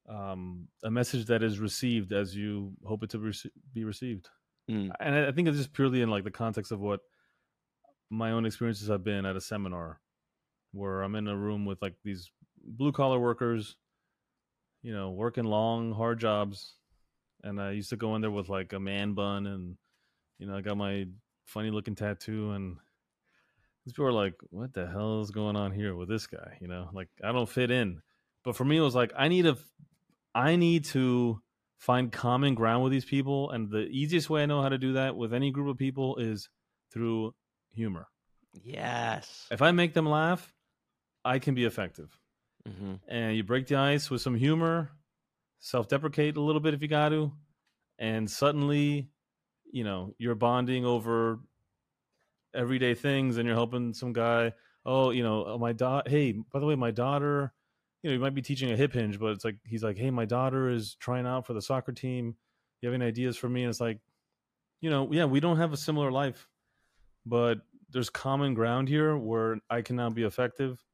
S2: um, a message that is received as you hope it to rec- be received mm. and I, I think it's just purely in like the context of what my own experiences have been at a seminar where i'm in a room with like these blue collar workers you know, working long, hard jobs. And I used to go in there with like a man bun and, you know, I got my funny looking tattoo. And these people are like, what the hell is going on here with this guy? You know, like I don't fit in. But for me, it was like, I need a, I need to find common ground with these people. And the easiest way I know how to do that with any group of people is through humor.
S1: Yes.
S2: If I make them laugh, I can be effective.
S1: Mm-hmm.
S2: And you break the ice with some humor, self deprecate a little bit if you got to. And suddenly, you know, you're bonding over everyday things and you're helping some guy. Oh, you know, oh, my daughter. Hey, by the way, my daughter, you know, you might be teaching a hip hinge, but it's like, he's like, hey, my daughter is trying out for the soccer team. You have any ideas for me? And it's like, you know, yeah, we don't have a similar life, but there's common ground here where I can now be effective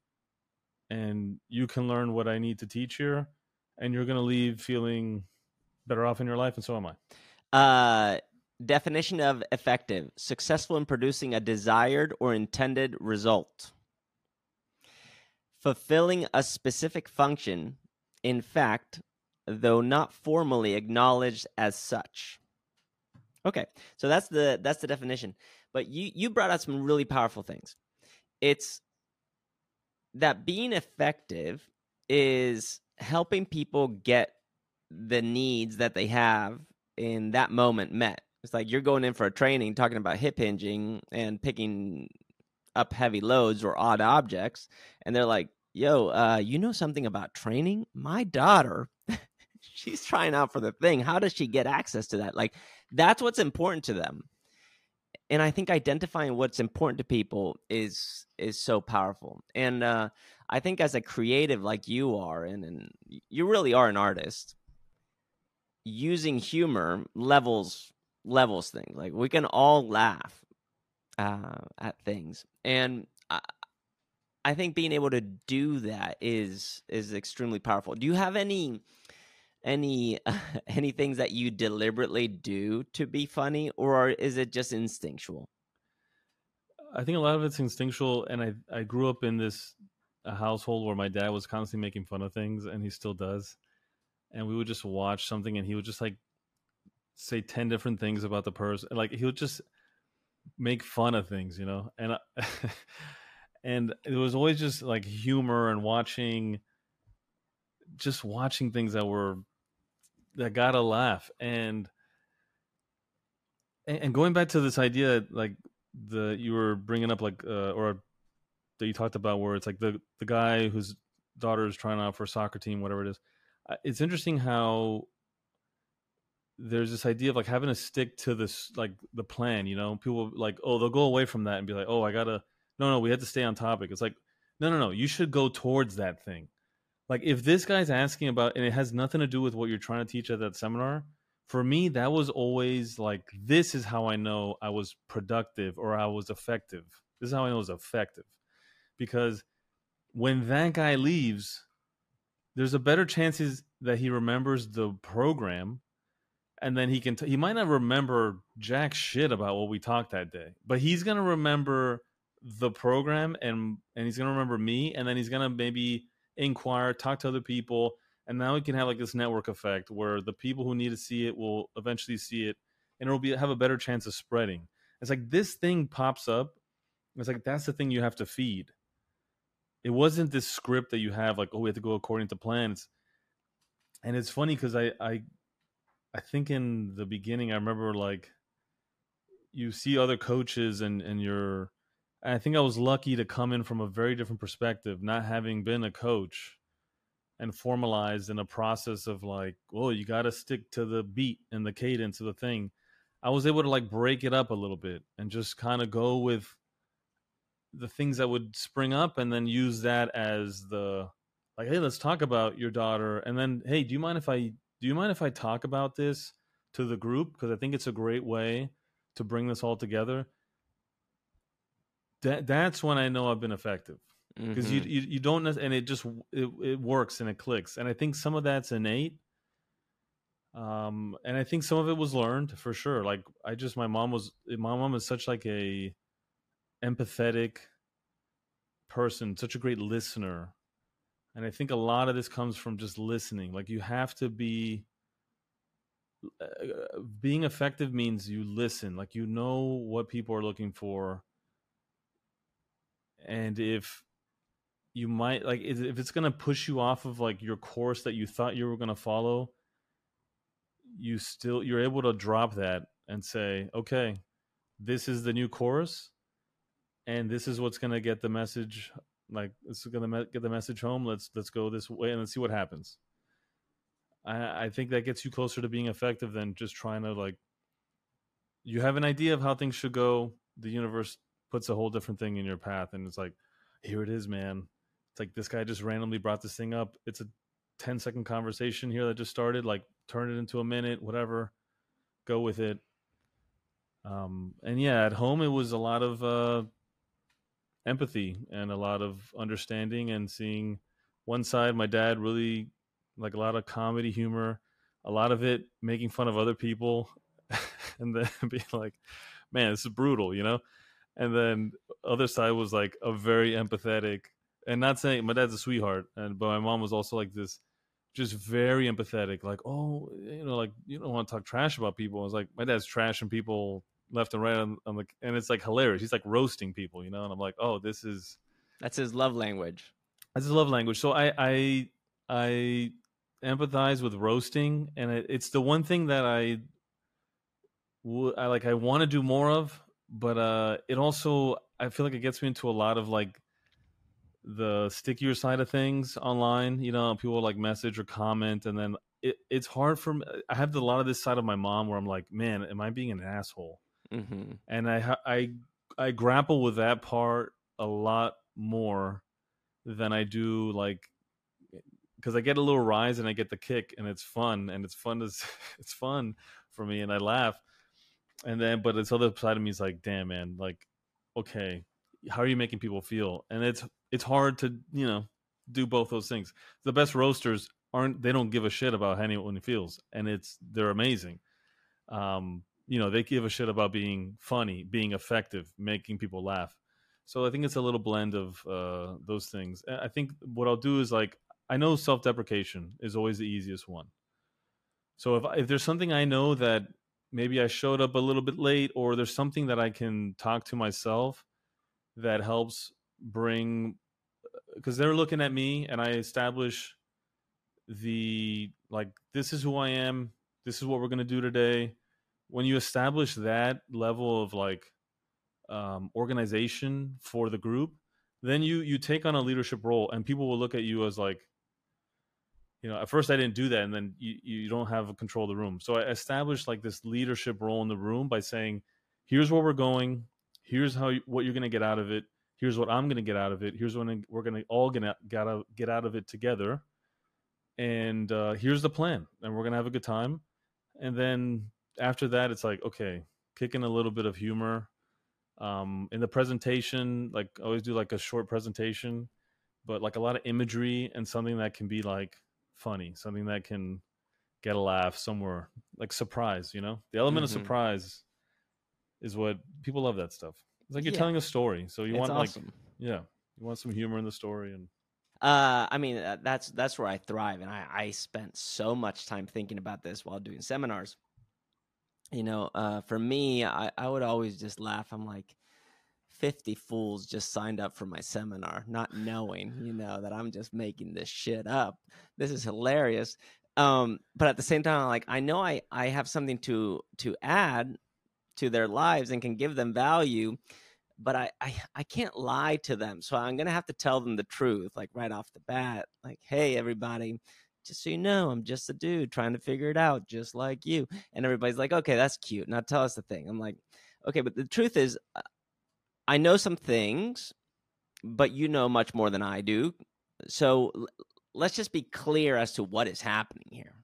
S2: and you can learn what I need to teach here and you're going to leave feeling better off in your life and so am I.
S1: Uh definition of effective successful in producing a desired or intended result. Fulfilling a specific function in fact though not formally acknowledged as such. Okay so that's the that's the definition. But you you brought out some really powerful things. It's that being effective is helping people get the needs that they have in that moment met. It's like you're going in for a training talking about hip hinging and picking up heavy loads or odd objects and they're like yo uh you know something about training? My daughter she's trying out for the thing. How does she get access to that? Like that's what's important to them and i think identifying what's important to people is is so powerful and uh i think as a creative like you are and, and you really are an artist using humor levels levels things like we can all laugh uh, at things and I, I think being able to do that is is extremely powerful. Do you have any any uh, any things that you deliberately do to be funny or is it just instinctual?
S2: I think a lot of it's instinctual and I I grew up in this household where my dad was constantly making fun of things and he still does. And we would just watch something and he would just like say 10 different things about the person like he would just make fun of things you know? And I, and it was always just like humor and watching just watching things that were that got a laugh and and going back to this idea like the you were bringing up like uh, or that you talked about where it's like the the guy whose daughter is trying out for a soccer team whatever it is it's interesting how there's this idea of like having to stick to this like the plan you know? People like oh they'll go away from that and be like oh i gotta no no we had to stay on topic. It's like no no no you should go towards that thing like if this guy's asking about and it has nothing to do with what you're trying to teach at that seminar for me that was always like this is how i know i was productive or i was effective. This is how i know i was effective. Because when that guy leaves there's a better chances that he remembers the program and then he can t- he might not remember jack shit about what we talked that day but he's gonna remember the program and and he's gonna remember me and then he's gonna maybe inquire talk to other people and now we can have like this network effect where the people who need to see it will eventually see it and it'll be have a better chance of spreading it's like this thing pops up it's like that's the thing you have to feed it wasn't this script that you have like oh we have to go according to plans and it's funny because i i I think in the beginning, I remember like you see other coaches and and you're. I think I was lucky to come in from a very different perspective, not having been a coach and formalized in a process of like, well, you got to stick to the beat and the cadence of the thing. I was able to like break it up a little bit and just kind of go with the things that would spring up and then use that as the like, hey, let's talk about your daughter. And then, hey, do you mind if I do you mind if I talk about this to the group? Because I think it's a great way to bring this all together. That that's when I know I've been effective because mm-hmm. you, you you don't and it just it, it works and it clicks and I think some of that's innate. Um, and I think some of it was learned for sure. Like I just my mom was my mom is such like a empathetic person, such a great listener and I think a lot of this comes from just listening. Like you have to be uh, being effective means you listen, like you know what people are looking for, and if you might like if it's going to push you off of like your course that you thought you were going to follow you still you're able to drop that and say okay this is the new course and this is what's going to get the message like this is going to get the message home. Let's let's go this way and let's see what happens. I, I think that gets you closer to being effective than just trying to like you have an idea of how things should go the universe puts a whole different thing in your path and it's like here it is man. It's like this guy just randomly brought this thing up. It's a 10 second conversation here that just started like turn it into a minute whatever. Go with it. Um and yeah at home it was a lot of uh empathy and a lot of understanding and seeing one side my dad really like a lot of comedy humor a lot of it making fun of other people and then being like man this is brutal you know and then other side was like a very empathetic and not saying my dad's a sweetheart and but my mom was also like this just very empathetic like oh you know like you don't want to talk trash about people. I was like my dad's trashing people left and right on, on the and it's like hilarious. He's like roasting people you know? And i'm like oh this is
S1: that's his love language.
S2: That's his love language. So i i i empathize with roasting and it, it's the one thing that i would i like i want to do more of but uh it also i feel like it gets me into a lot of like the stickier side of things online you know people like message or comment and then it, it's hard for me i have a lot of this side of my mom where i'm like man am i being an asshole
S1: mm-hmm.
S2: and i i i grapple with that part a lot more than i do like because i get a little rise and i get the kick and it's fun and it's fun to it's fun for me and i laugh and then but this other side of me is like damn man like okay how are you making people feel? And it's it's hard to you know do both those things. The best roasters aren't they don't give a shit about how anyone feels and it's they're amazing. Um you know they give a shit about being funny being effective making people laugh. So i think it's a little blend of uh those things. I think what i'll do is like i know self-deprecation is always the easiest one. So if if there's something i know that maybe i showed up a little bit late or there's something that i can talk to myself that helps bring because they're looking at me and I establish the like this is who I am, this is what we're gonna do today. When you establish that level of like um, organization for the group, then you you take on a leadership role, and people will look at you as like, you know, at first I didn't do that, and then you you don't have control of the room. So I established like this leadership role in the room by saying, here's where we're going, here's how you, what you're gonna get out of it here's what I'm going to get out of it. Here's what we're going to all going to get out, get out of it together. And uh, here's the plan. And we're going to have a good time. And then after that, it's like, okay, kick in a little bit of humor. Um, in the presentation, like I always do like a short presentation, but like a lot of imagery and something that can be like funny, something that can get a laugh somewhere, like surprise, you know? The element mm-hmm. of surprise is what people love that stuff. It's like you're yeah. telling a story, so you it's want awesome. like yeah, you want some humor in the story and.
S1: Uh, I mean uh, that's that's where I thrive, and I I spent so much time thinking about this while doing seminars. You know, uh, for me, I I would always just laugh. I'm like, 50 fools just signed up for my seminar, not knowing, you know, that I'm just making this shit up. This is hilarious. Um, but at the same time, like I know I I have something to to add to their lives and can give them value but I, I i can't lie to them so i'm gonna have to tell them the truth like right off the bat like hey everybody just so you know i'm just a dude trying to figure it out just like you and everybody's like okay that's cute now tell us the thing i'm like okay but the truth is uh, i know some things but you know much more than i do so let's just be clear as to what is happening here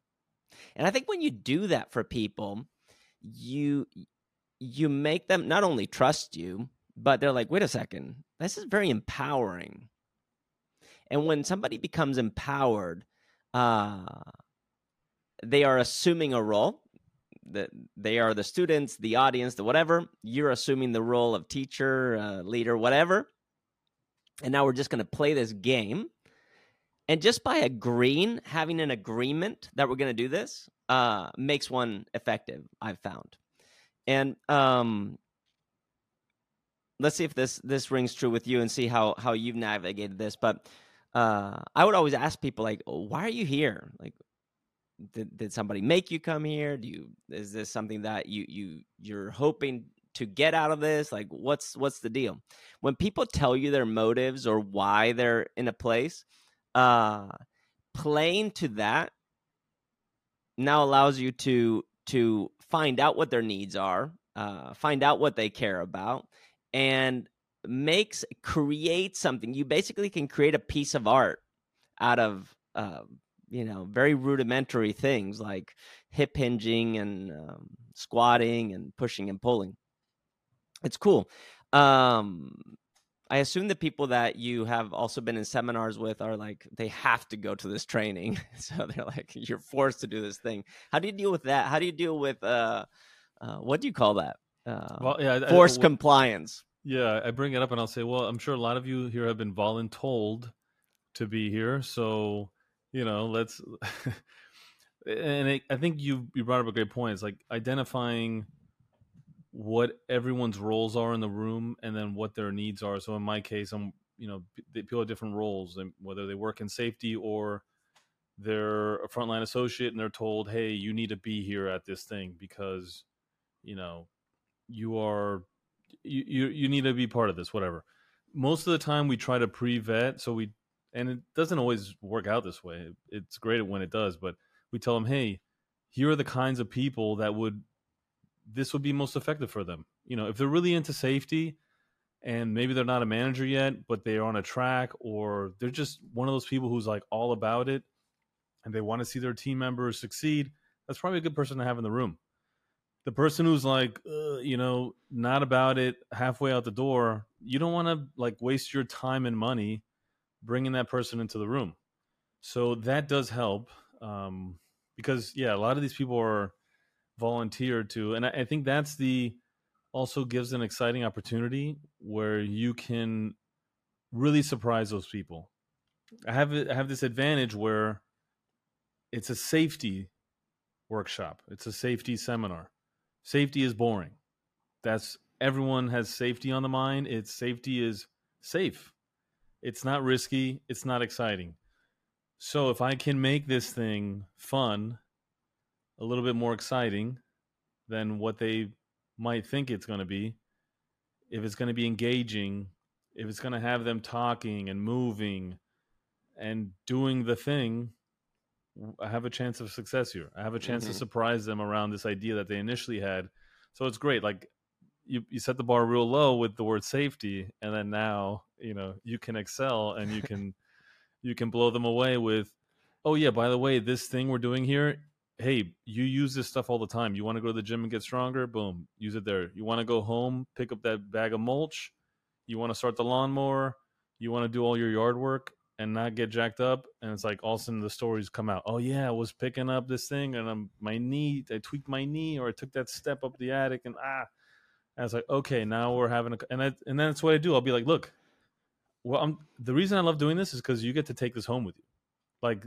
S1: and i think when you do that for people you you make them not only trust you, but they're like, wait a second, this is very empowering. And when somebody becomes empowered, uh, they are assuming a role. That they are the students, the audience, the whatever. You're assuming the role of teacher, uh, leader, whatever. And now we're just going to play this game. and just by agreeing, having an agreement that we're going to do this, uh, makes one effective. I've found, and um, let's see if this this rings true with you, and see how how you've navigated this. But uh, I would always ask people like, "Why are you here? Like, did, did somebody make you come here? Do you is this something that you you you're hoping to get out of this? Like, what's what's the deal?" When people tell you their motives or why they're in a place, uh, playing to that now allows you to to find out what their needs are, uh, find out what they care about, and makes create something. You basically can create a piece of art out of uh, you know very rudimentary things like hip hinging and um, squatting and pushing and pulling. It's cool. Um, I assume the people that you have also been in seminars with are like they have to go to this training, so they're like you're forced to do this thing. How do you deal with that? How do you deal with uh, uh what do you call that? Uh,
S2: well, yeah,
S1: forced I, I, compliance.
S2: Yeah, I bring it up and I'll say, well, I'm sure a lot of you here have been voluntold to be here, so you know, let's. and it, I think you you brought up a great point. It's like identifying what everyone's roles are in the room and then what their needs are. So in my case, I'm you know people have different roles, and whether they work in safety or they're a frontline associate and they're told, "Hey, you need to be here at this thing because you know you are you you, you need to be part of this." Whatever. Most of the time, we try to pre-vet, so we and it doesn't always work out this way. It's great when it does, but we tell them, "Hey, here are the kinds of people that would this would be most effective for them. You know, if they're really into safety and maybe they're not a manager yet, but they're on a track or they're just one of those people who's like all about it and they want to see their team members succeed, that's probably a good person to have in the room. The person who's like, uh, you know, not about it halfway out the door, you don't want to like waste your time and money bringing that person into the room. So that does help um, because, yeah, a lot of these people are volunteered to and I, I think that's the also gives an exciting opportunity where you can really surprise those people. I have i have this advantage where it's a safety workshop. It's a safety seminar. Safety is boring. That's everyone has safety on the mind. It's safety is safe it's not risky it's not exciting so if i can make this thing fun a little bit more exciting than what they might think it's going to be. If it's going to be engaging, if it's going to have them talking and moving and doing the thing, I have a chance of success here. I have a chance mm-hmm. to surprise them around this idea that they initially had. So it's great. Like you, you set the bar real low with the word safety, and then now you know you can excel and you can you can blow them away with, oh yeah, by the way, this thing we're doing here hey, you use this stuff all the time. You want to go to the gym and get stronger? Boom, use it there. You want to go home, pick up that bag of mulch. You want to start the lawnmower. You want to do all your yard work and not get jacked up. And it's like all of a sudden the stories come out. Oh yeah, I was picking up this thing and I'm my knee. I tweaked my knee or I took that step up the attic and ah. And was like okay, now we're having a and I, and that's what I do. I'll be like, look, well, I'm the reason I love doing this is because you get to take this home with you. Like,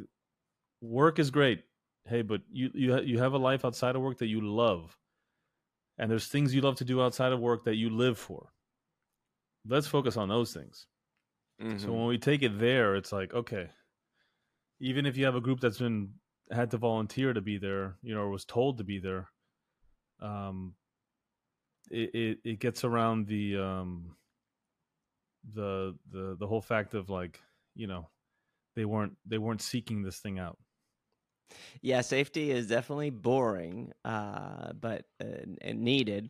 S2: work is great hey, but you you you have a life outside of work that you love, and there's things you love to do outside of work that you live for. Let's focus on those things. Mm-hmm. So when we take it there, it's like okay, even if you have a group that's been had to volunteer to be there, you know, or was told to be there, um, it it, it gets around the um the the the whole fact of like you know they weren't they weren't seeking this thing out
S1: yeah, safety is definitely boring, uh, but uh, needed.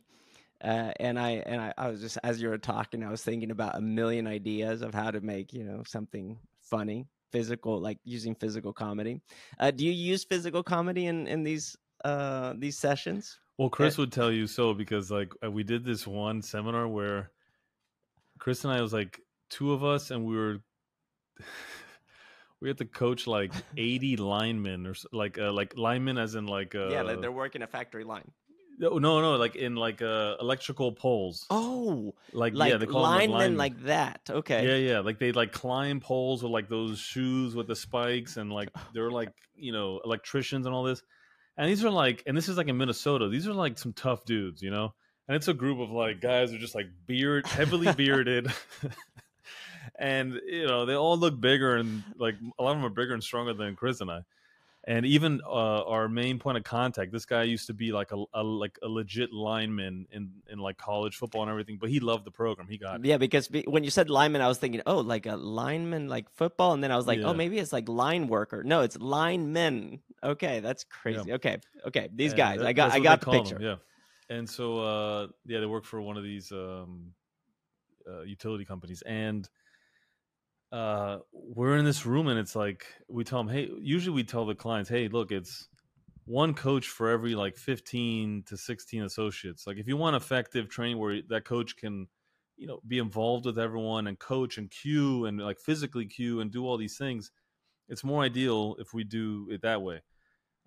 S1: Uh, and I and I, I was just as you were talking, I was thinking about a million ideas of how to make you know something funny, physical, like using physical comedy. Uh, do you use physical comedy in in these uh, these sessions?
S2: Well, Chris would tell you so because like uh, we did this one seminar where Chris and I was like two of us, and we were we had to coach like 80 linemen or like uh, like linemen as in like uh,
S1: yeah they're working a factory line
S2: No, no, no, like in like uh electrical poles.
S1: Oh,
S2: like,
S1: like
S2: yeah, they call
S1: linemen
S2: linemen.
S1: like that. Okay.
S2: Yeah, yeah. Like they like climb poles with like those shoes with the spikes and like they're like, you know, electricians and all this. And these are like and this is like in Minnesota. These are like some tough dudes, you know? And it's a group of like guys who are just like beard heavily bearded. and you know, they all look bigger and like a lot of them are bigger and stronger than Chris and I. And even uh, our main point of contact, this guy used to be like a, a like a legit lineman in in like college football and everything, but he loved the program. He got it.
S1: Yeah, because be, when you said lineman, I was thinking, oh, like a lineman, like football, and then I was like,
S2: Yeah.
S1: oh, maybe it's like line worker. No, it's linemen. Okay, that's crazy. Okay, okay, these
S2: And
S1: guys,
S2: that-
S1: I got, I got the picture.
S2: them, yeah. And so, uh, yeah, they work for one of these um, uh, utility companies, and uh, we're in this room, and it's like we tell them, hey, usually we tell the clients, hey, look, it's one coach for every like 15 to 16 associates. Like, if you want effective training where that coach can, you know, be involved with everyone and coach and cue and like physically cue and do all these things, it's more ideal if we do it that way.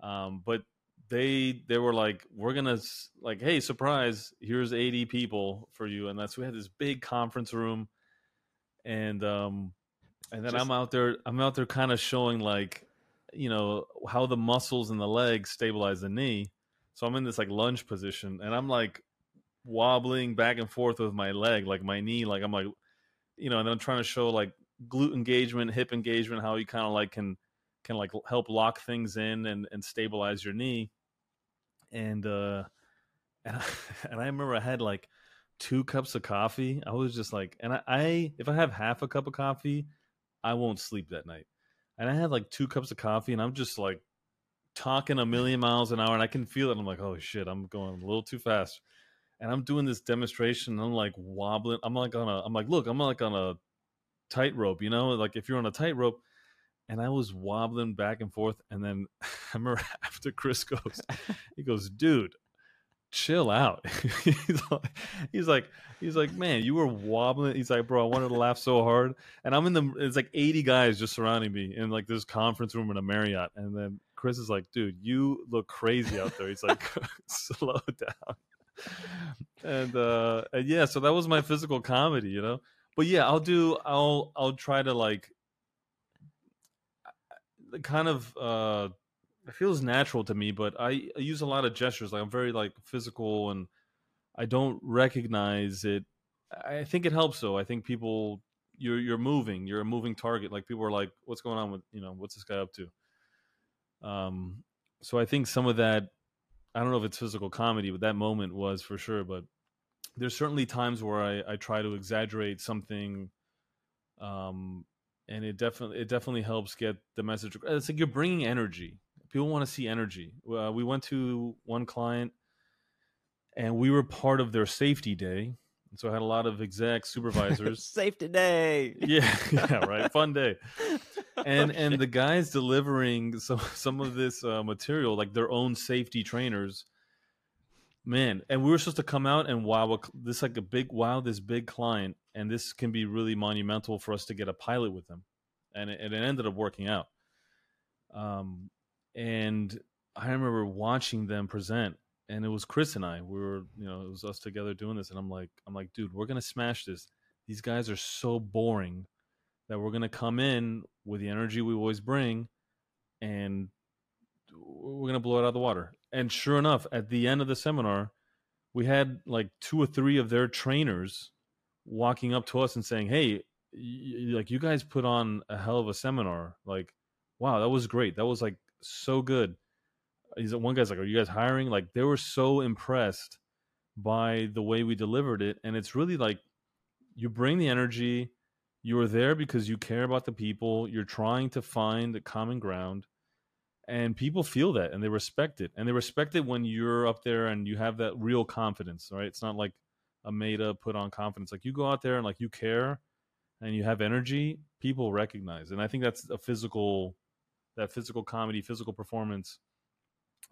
S2: Um, but they they were like we're gonna like hey surprise here's 80 people for you and that's we had this big conference room and um and then
S1: Just-
S2: i'm out there i'm out there kind of showing like you know how the muscles in the leg stabilize the knee so i'm in this like lunge position and i'm like wobbling back and forth with my leg like my knee like i'm like you know and then i'm trying to show like glute engagement hip engagement how you kind of like can can like help lock things in and, and stabilize your knee. And uh and I, and I remember I had like two cups of coffee. I was just like and I, I if I have half a cup of coffee, I won't sleep that night. And I had like two cups of coffee and I'm just like talking a million miles an hour and I can feel it. I'm like, oh shit, I'm going a little too fast. And I'm doing this demonstration and I'm like wobbling. I'm like on a I'm like, look, I'm like on a tightrope, you know? Like if you're on a tightrope, and I was wobbling back and forth. And then I remember after Chris goes, he goes, dude, chill out. he's, like, he's like, he's like, man, you were wobbling. He's like, bro, I wanted to laugh so hard. And I'm in the, it's like 80 guys just surrounding me in like this conference room in a Marriott. And then Chris is like, dude, you look crazy out there. He's like, slow down. And uh and yeah, so that was my physical comedy, you know. But yeah, I'll do I'll I'll try to like kind of uh it feels natural to me but I, I use a lot of gestures like i'm very like physical and i don't recognize it i think it helps though i think people you're you're moving you're a moving target like people are like what's going on with you know what's this guy up to um so i think some of that i don't know if it's physical comedy but that moment was for sure but there's certainly times where i i try to exaggerate something um and it definitely it definitely helps get the message. It's like you're bringing energy. People want to see energy. Uh, we went to one client, and we were part of their safety day, and so I had a lot of exec supervisors.
S1: Safety day.
S2: yeah, yeah, right. Fun day. And
S1: Oh,
S2: and the guys delivering some some of this uh, material, like their own safety trainers. Man, and we were supposed to come out and wow, this like a big wow, this big client, and this can be really monumental for us to get a pilot with them, and it, and it ended up working out. Um, and I remember watching them present, and it was Chris and I. We were, you know, it was us together doing this, and I'm like, I'm like, dude, we're gonna smash this. These guys are so boring that we're gonna come in with the energy we always bring, and we're gonna blow it out of the water. And sure enough, at the end of the seminar, we had like two or three of their trainers walking up to us and saying, "Hey, y- like you guys put on a hell of a seminar. Like, wow, that was great. That was like so good." He's one guy's like, "Are you guys hiring?" Like they were so impressed by the way we delivered it, and it's really like you bring the energy. You are there because you care about the people. You're trying to find the common ground and people feel that and they respect it and they respect it when you're up there and you have that real confidence right it's not like a made up put on confidence like you go out there and like you care and you have energy people recognize and i think that's a physical that physical comedy physical performance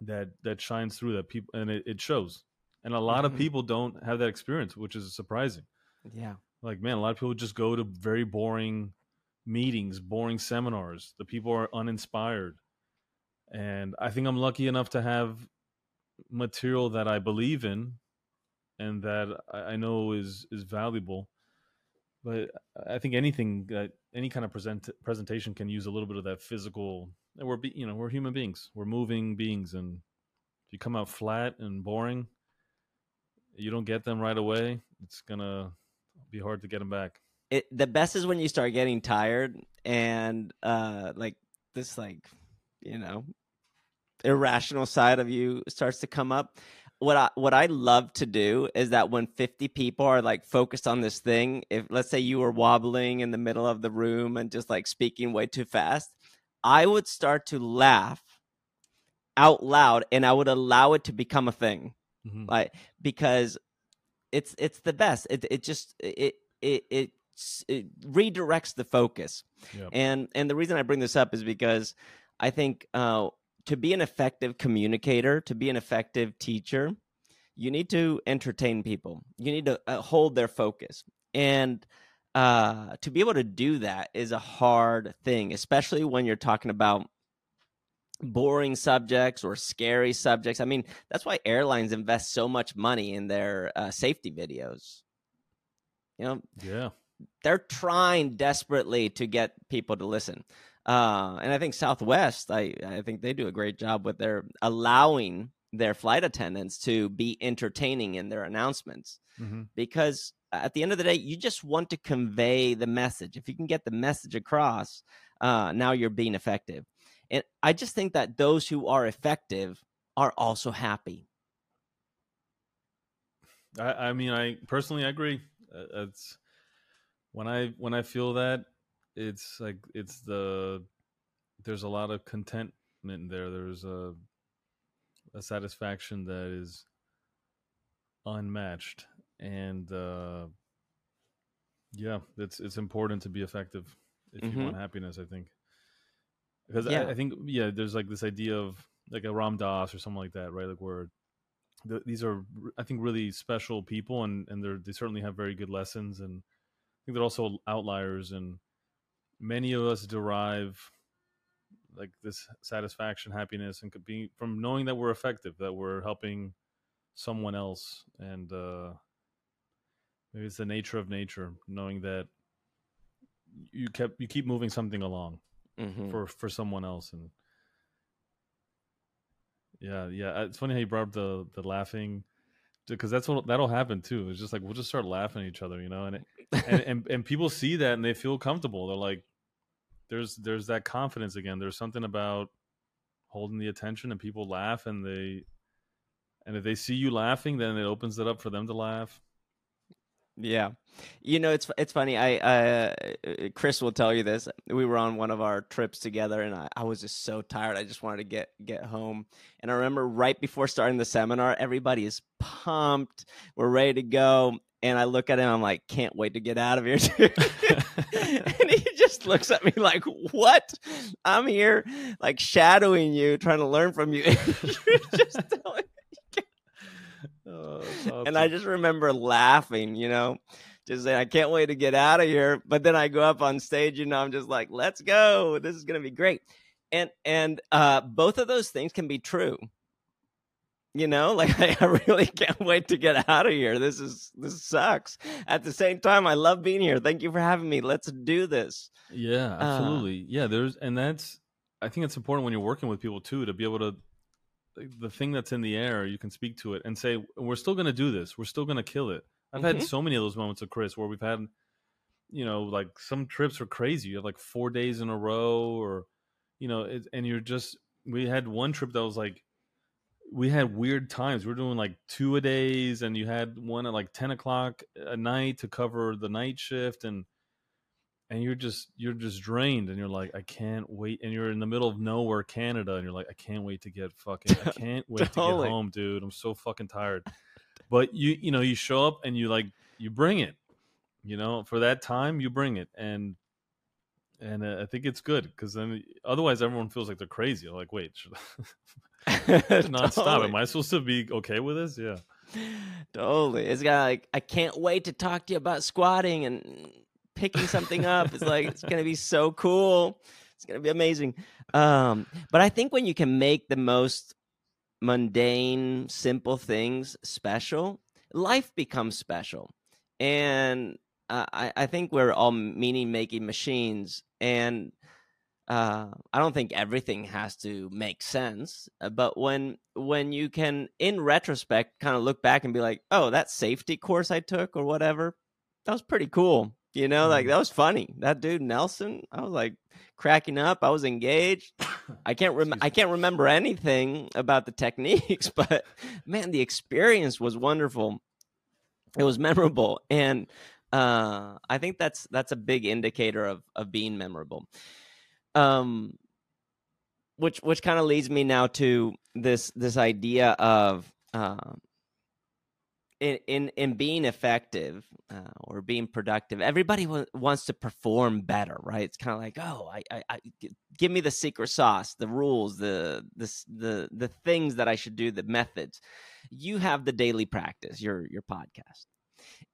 S2: that that shines through that people and it, it shows and a lot of
S1: Mhm.
S2: people don't have that experience which is surprising
S1: Yeah.
S2: like man a lot of people just go to very boring meetings boring seminars the people are uninspired and i think i'm lucky enough to have material that I believe in and that I know is is valuable. But I think anything that any kind of present presentation can use a little bit of that physical. And we're you know we're human beings, we're moving beings, and if you come out flat and boring, you don't get them right away. It's gonna be hard to get them back.
S1: It, the best is when you start getting tired and uh like this like you know irrational side of you starts to come up what I what I love to do is that when 50 people are like focused on this thing, if let's say you were wobbling in the middle of the room and just like speaking way too fast, I would start to laugh out loud and I would allow it to become a thing. Mm-hmm. Like because it's it's the best. It it just it it it, it redirects the focus. Yep. And and the reason I bring this up is because I think uh to be an effective communicator, to be an effective teacher, you need to entertain people. You need to uh, hold their focus. And uh, to be able to do that is a hard thing, especially when you're talking about boring subjects or scary subjects. I mean, that's why airlines invest so much money in their uh, safety videos. You know,
S2: yeah,
S1: they're trying desperately to get people to listen. Uh, and I think Southwest, I, I think they do a great job with their allowing their flight attendants to be entertaining in their announcements mm-hmm. because at the end of the day, you just want to convey the message. If you can get the message across, uh, now you're being effective. And I just think that those who are effective are also happy.
S2: I, I mean, I personally agree. Uh, it's when I when I feel that it's like it's the there's a lot of contentment there. There's a a satisfaction that is unmatched, and uh, yeah, it's it's important to be effective if mm-hmm. you want happiness. I think because yeah. I, I, think yeah, there's like this idea of like a Ram Dass or something like that, right? Like where the, these are I think really special people, and and they they certainly have very good lessons, and I think they're also outliers and many of us derive like this satisfaction, happiness, and could be from knowing that we're effective, that we're helping someone else, and uh, maybe it's the nature of nature, knowing that you kept you keep moving something along mm-hmm. for for someone else, and yeah, yeah, it's funny how you brought up the the laughing because that's what that'll happen too. It's just like we'll just start laughing at each other, you know, and, it, and and and people see that and they feel comfortable. They're like, there's there's that confidence again. There's something about holding the attention and people laugh and they and if they see you laughing, then it opens it up for them to laugh.
S1: Yeah, you know it's it's funny. I uh, Chris will tell you this. We were on one of our trips together, and I, I was just so tired. I just wanted to get get home. And I remember right before starting the seminar, everybody is pumped. We're ready to go, and I look at him. I'm like, can't wait to get out of here. and he just looks at me like, "What? I'm here, like shadowing you, trying to learn from you." Just. Oh. And I just remember laughing, you know, just saying, I can't wait to get out of here. But then I go up on stage, you know, I'm just like, let's go. This is going to be great. And, and, uh, both of those things can be true you know like I, really can't wait to get out of here. This is this sucks. At the same time i love being here. Thank you for having me. Let's do this.
S2: Yeah uh, absolutely. Uh, yeah there's and that's i think it's important when you're working with people too to be able to the thing that's in the air you can speak to it and say we're still going to do this. We're still going to kill it. I've mm-hmm. had so many of those moments with chris where we've had you know like some trips are crazy. You have like four days in a row or you know it, and you're just we had one trip that was like we had weird times. We are doing like two a days, and you had one at like ten o'clock at night to cover the night shift, and and you're just you're just drained, and you're like, I can't wait. And you're in the middle of nowhere, Canada, and you're like, I can't wait to get fucking, I can't wait totally. to get home, dude. I'm so fucking tired. But you you know you show up and you like you bring it, you know, for that time you bring it, and and uh, I think it's good because then otherwise everyone feels like they're crazy. They're like, wait, not stop. Am I supposed to be okay with this? Yeah,
S1: totally. It's got like I can't wait to talk to you about squatting and picking something up. It's like it's gonna be so cool. It's gonna be amazing. Um, but I think when you can make the most mundane, simple things special, life becomes special. And uh, I, I think we're all meaning making machines. And uh, I don't think everything has to make sense. Uh, but when when you can, in retrospect, kind of look back and be like, oh, that safety course I took or whatever, that was pretty cool. You know, like mm-hmm. that was funny. That dude Nelson, I was like cracking up. I was engaged. I can't rem- I can't remember anything about the techniques, but man, the experience was wonderful. It was memorable, and uh, I think that's that's a big indicator of of being memorable. Um, which which kind of leads me now to this this idea of uh, in in in being effective uh, or being productive everybody w- wants to perform better right? It's kind of like oh I, I, I give me the secret sauce the rules the the the the things that i should do the methods. You have the daily practice your your podcast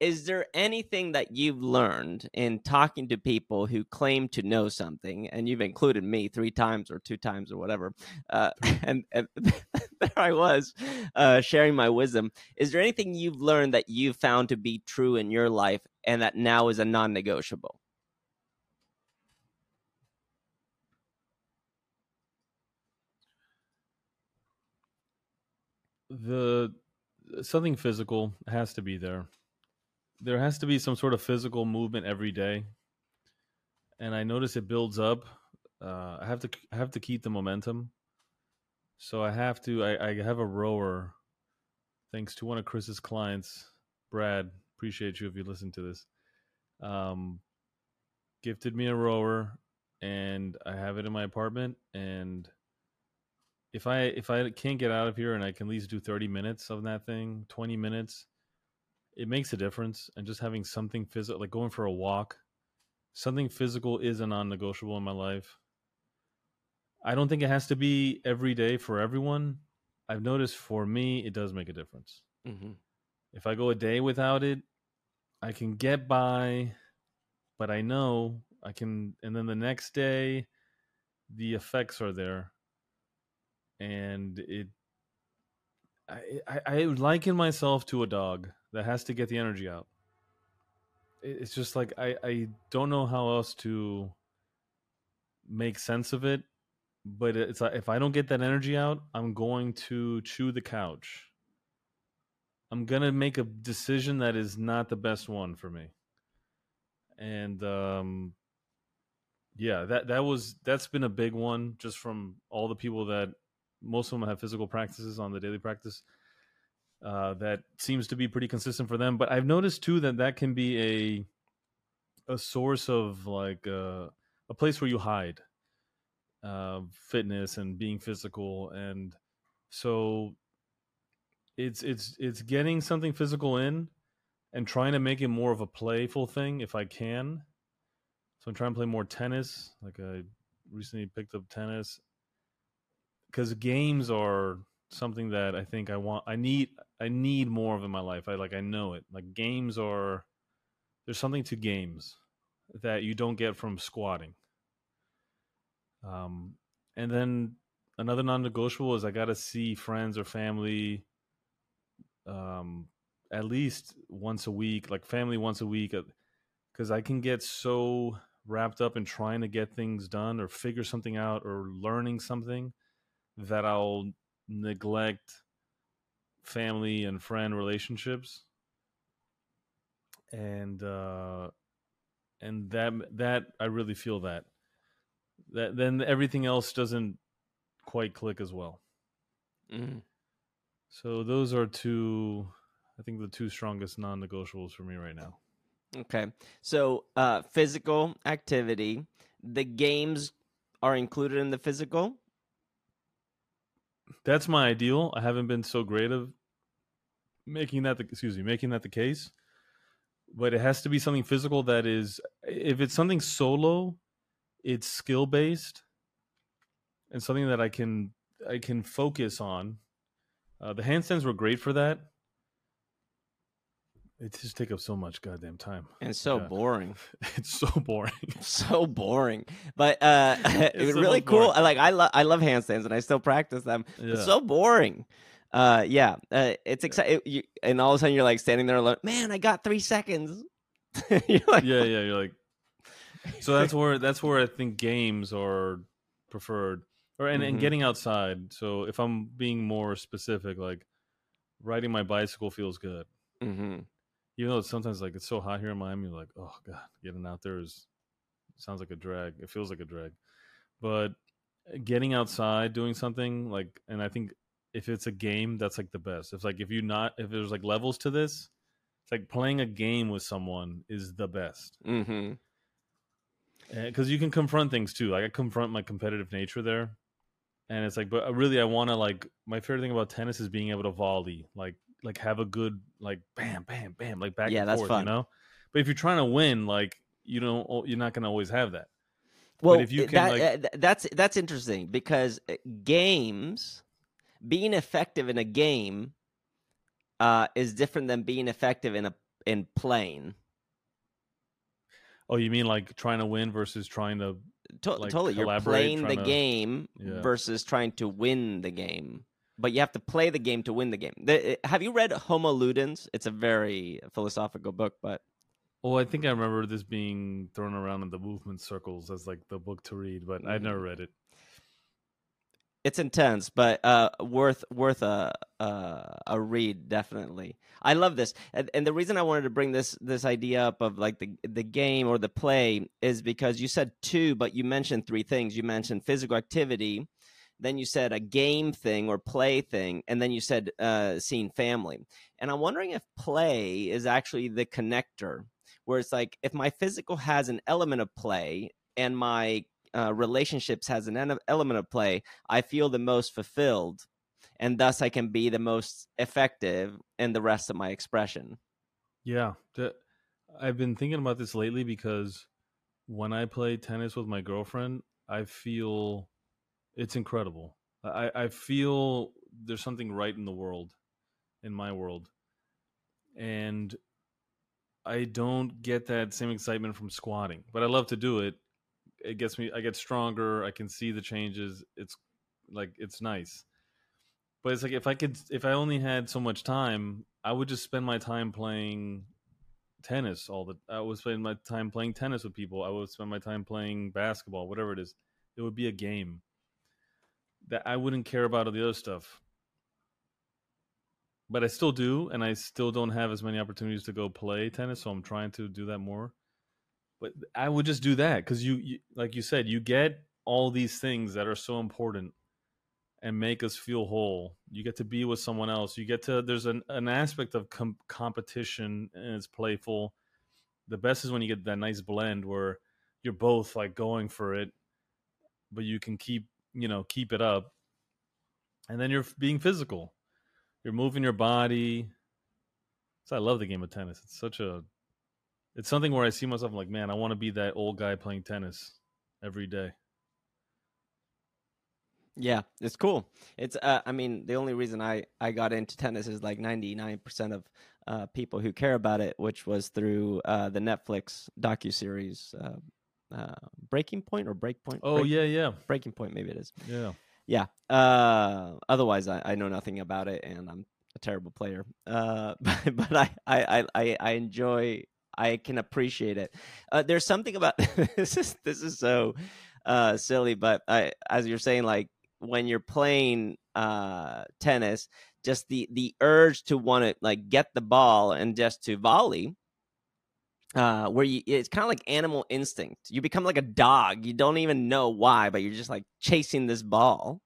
S1: is there anything that you've learned in talking to people who claim to know something and you've included me three times or two times or whatever uh, and, and there i was uh, sharing my wisdom. Is there anything you've learned that you've found to be true in your life and that now is a non-negotiable?
S2: The something physical has to be there there has to be some sort of physical movement every day, and I notice it builds up. Uh, I have to I have to keep the momentum, so I have to. I, I have a rower, thanks to one of Chris's clients, Brad. Appreciate you if you listen to this. Um, gifted me a rower, and I have it in my apartment. And if I if I can't get out of here and I can at least do thirty minutes of that thing, twenty minutes, it makes a difference and just having something physical like going for a walk something physical is a non-negotiable in my life. I don't think it has to be every day for everyone. I've noticed for me it does make a difference. Mm-hmm. if i go a day without it i can get by but i know i can and then the next day the effects are there. And it I, I, I liken myself to a dog that has to get the energy out. It's just like I, I don't know how else to make sense of it, but it's like if I don't get that energy out, I'm going to chew the couch. I'm gonna make a decision that is not the best one for me. And um yeah, that that was that's been a big one just from all the people that most of them have physical practices on the daily practice uh, that seems to be pretty consistent for them. But I've noticed too that that can be a a source of like uh, a place where you hide uh, fitness and being physical, and so it's it's it's getting something physical in and trying to make it more of a playful thing if I can. So I'm trying to play more tennis. Like I recently picked up tennis because games are something that I think I want. I need. I need more of in my life. I like. I know it. Like games are. There's something to games that you don't get from squatting. Um, and then another non-negotiable is I got to see friends or family. Um, at least once a week, like family once a week, uh, I can get so wrapped up in trying to get things done or figure something out or learning something that I'll neglect family and friend relationships and uh and that that I really feel that that then everything else doesn't quite click as well. Mm. So those are two I think the two strongest non-negotiables for me right now.
S1: Okay. So uh physical activity, the games are included in the physical?
S2: That's my ideal. I haven't been so great of making that the excuse me, making that the case. But it has to be something physical that is if it's something solo, it's skill based and something that I can I can focus on. Uh, the handstands were great for that. It just take up so much goddamn time.
S1: And so boring.
S2: It's so boring.
S1: so boring. But uh it
S2: It's
S1: was really cool.
S2: boring.
S1: I like I love I love handstands and I still practice them.
S2: Yeah.
S1: It's so boring. Uh yeah, uh, it's exciting you, and all of a sudden you're like standing there like, "Man, I got 3 seconds." like,
S2: yeah, yeah. You're like, so that's where that's where I think games are preferred, or and,
S1: Mhm.
S2: and getting outside. So if I'm being more specific, like riding my bicycle feels good,
S1: Mhm.
S2: Even though it's sometimes like it's so hot here in Miami. You're like, oh god, getting out there is sounds like a drag. It feels like a drag, but getting outside, doing something like, and I think if it's a game, that's like the best. If like if you not if there's like levels to this, it's like playing a game with someone is the best
S1: Mhm.
S2: because you can confront things too. Like I confront my competitive nature there, and it's like, but uh, really, I want to like my favorite thing about tennis is being able to volley, like like have a good like bam, bam, bam, like back
S1: Yeah,
S2: and
S1: that's
S2: forth,
S1: fun.
S2: you know. But if you're trying to win, like you don't, you're not gonna always have that.
S1: Well,
S2: if you
S1: uh,
S2: can,
S1: that,
S2: like-
S1: uh, that's that's interesting because uh, games being effective in a game uh, is different than being effective in a in playing.
S2: Oh, you mean like trying to win versus trying to?
S1: To-
S2: Like,
S1: totally, you're playing the
S2: to-
S1: game
S2: Yeah.
S1: versus trying to win the game. But you have to play the game to win the game. The, uh, have you read Homo Ludens? It's a very philosophical book, but
S2: Oh, I think I remember this being thrown around in the movement circles as like the book to read, but I'd
S1: Mhm.
S2: never read it.
S1: it's intense, but uh, worth worth a, a a read definitely. I love this, and, and the reason I wanted to bring this this idea up of like the the game or the play is because you said two, but you mentioned three things. You mentioned physical activity, then you said a game thing or play thing, and then you said uh, seeing family. And I'm wondering if play is actually the connector, where it's like if my physical has an element of play and my uh, relationships has an element of play, I feel the most fulfilled, and thus I can be the most effective in the rest of my expression.
S2: Yeah, I've been thinking about this lately because when I play tennis with my girlfriend, I feel it's incredible. I, I feel there's something right in the world, in my world, and I don't get that same excitement from squatting. But I love to do it. It gets me. I get stronger. I can see the changes. It's like it's nice. But it's like if I could, if I only had so much time, I would just spend my time playing tennis all the. I would spend my time playing tennis with people. I would spend my time playing basketball, whatever it is. It would be a game that I wouldn't care about all the other stuff. But I still do, and I still don't have as many opportunities to go play tennis, so I'm trying to do that more. But I would just do that because you, you, like you said, you get all these things that are so important and make us feel whole. You get to be with someone else. You get to there's an, an aspect of com- competition and it's playful. The best is when you get that nice blend where you're both like going for it, but you can keep you know keep it up, and then you're being physical. You're moving your body. So I love the game of tennis. It's such a it's something where I see myself I'm like, man, I want to be that old guy playing tennis every day.
S1: Yeah, it's cool. It's uh, I mean, the only reason I I got into tennis is like 99% of uh, people who care about it, which was through uh, the Netflix docu series uh, Breaking Point or Breakpoint.
S2: Oh
S1: Break-
S2: yeah, yeah,
S1: Breaking Point, maybe it is.
S2: yeah.
S1: Yeah. Uh, otherwise, I, I know nothing about it, and I'm a terrible player. Uh, but, but I, I, I, I enjoy. I can appreciate it. Uh, there's something about this is this is so uh, silly, but I, as you're saying, like when you're playing uh, tennis, just the the urge to want to like get the ball and just to volley uh where you it's kind of like animal instinct you become like a dog you don't even know why but you're just like chasing this ball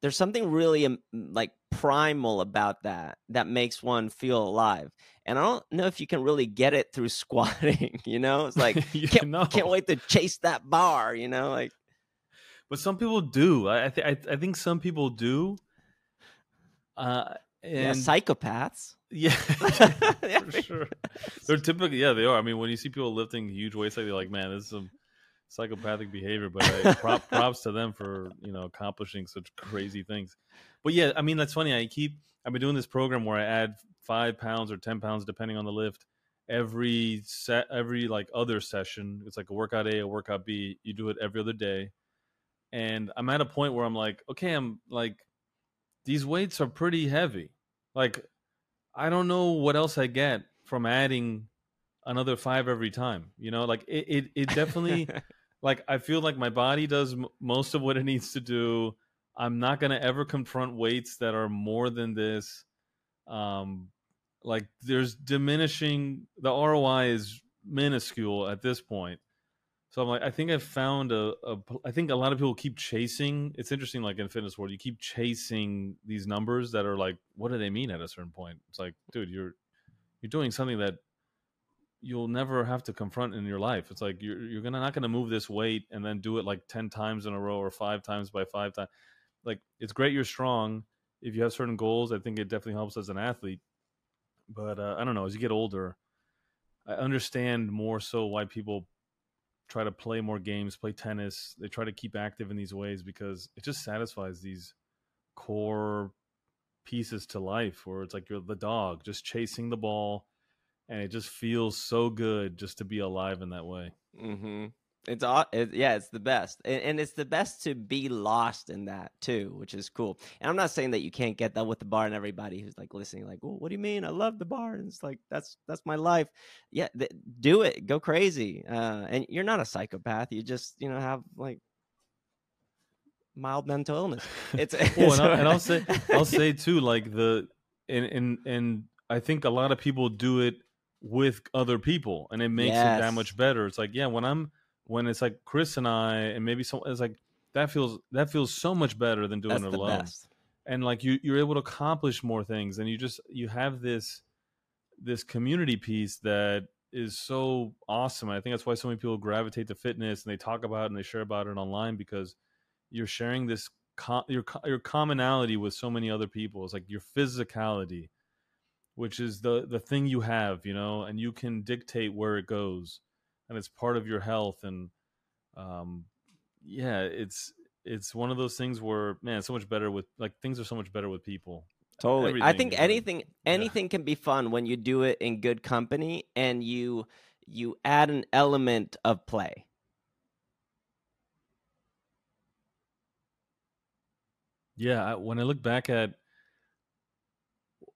S1: there's something really um, like primal about that that makes one feel alive and i don't know if you can really get it through squatting you know it's like
S2: you
S1: can't,
S2: know.
S1: can't wait to chase that bar you know like
S2: But some people do. I I, th- I I think some people do. Uh,
S1: yeah, psychopaths
S2: yeah, for sure. They're typically yeah they are. I mean, when you see people lifting huge weights, like you're like, man, this is some psychopathic behavior. But I, prop, props to them for you know accomplishing such crazy things. But yeah, I mean that's funny. I keep I've been doing this program where I add five pounds or ten pounds depending on the lift every set every like other session it's like a workout a a workout b you do it every other day and i'm at a point where i'm like okay i'm like these weights are pretty heavy. Like i don't know what else i get from adding another five every time you know? Like it it, it definitely like i feel like my body does m- most of what it needs to do. I'm not going to ever confront weights that are more than this. Um like there's diminishing the ROI is minuscule at this point. So I'm like, I think I've found a, a. I think a lot of people keep chasing. It's interesting, like in fitness world, you keep chasing these numbers that are like, what do they mean at a certain point? It's like, dude, you're you're doing something that you'll never have to confront in your life. It's like you're you're gonna not gonna move this weight and then do it like ten times in a row or five times by five times. Like it's great you're strong. If you have certain goals, I think it definitely helps as an athlete but uh, I don't know. As you get older, I understand more so why people try to play more games, play tennis. They try to keep active in these ways because it just satisfies these core pieces to life where it's like you're the dog just chasing the ball and it just feels so good just to be alive in that way.
S1: Mm-hmm. It's all it, yeah, it's the best, and, and, it's the best to be lost in that too, which is cool. And I'm not saying that you can't get that with the bar, and everybody who's like listening, like, well, what do you mean? I love the bar, and it's like that's that's my life. Yeah, th- do it, go crazy. Uh, and you're not a psychopath. You just you know have like mild mental illness. It's,
S2: well, and, I'll, and I'll say I'll say too, like the and and and I think a lot of people do it with other people, and it makes yes. it that much better. It's like yeah, when I'm when it's like Chris and I, and maybe some, it's like that feels that feels so much better than doing
S1: That's
S2: it alone.
S1: Best.
S2: And like you, you're able to accomplish more things, and you just you have this this community piece that is so awesome. I think that's why so many people gravitate to fitness and they talk about it and they share about it online because you're sharing this com- your your commonality with so many other people. It's like your physicality, which is the the thing you have, you know, and you can dictate where it goes and it's part of your health and um yeah it's it's one of those things where man so much better with like things are so much better with people.
S1: Totally. Everything i think anything anything yeah. can be fun when you do it in good company and you you add an element of play.
S2: Yeah I, when i look back at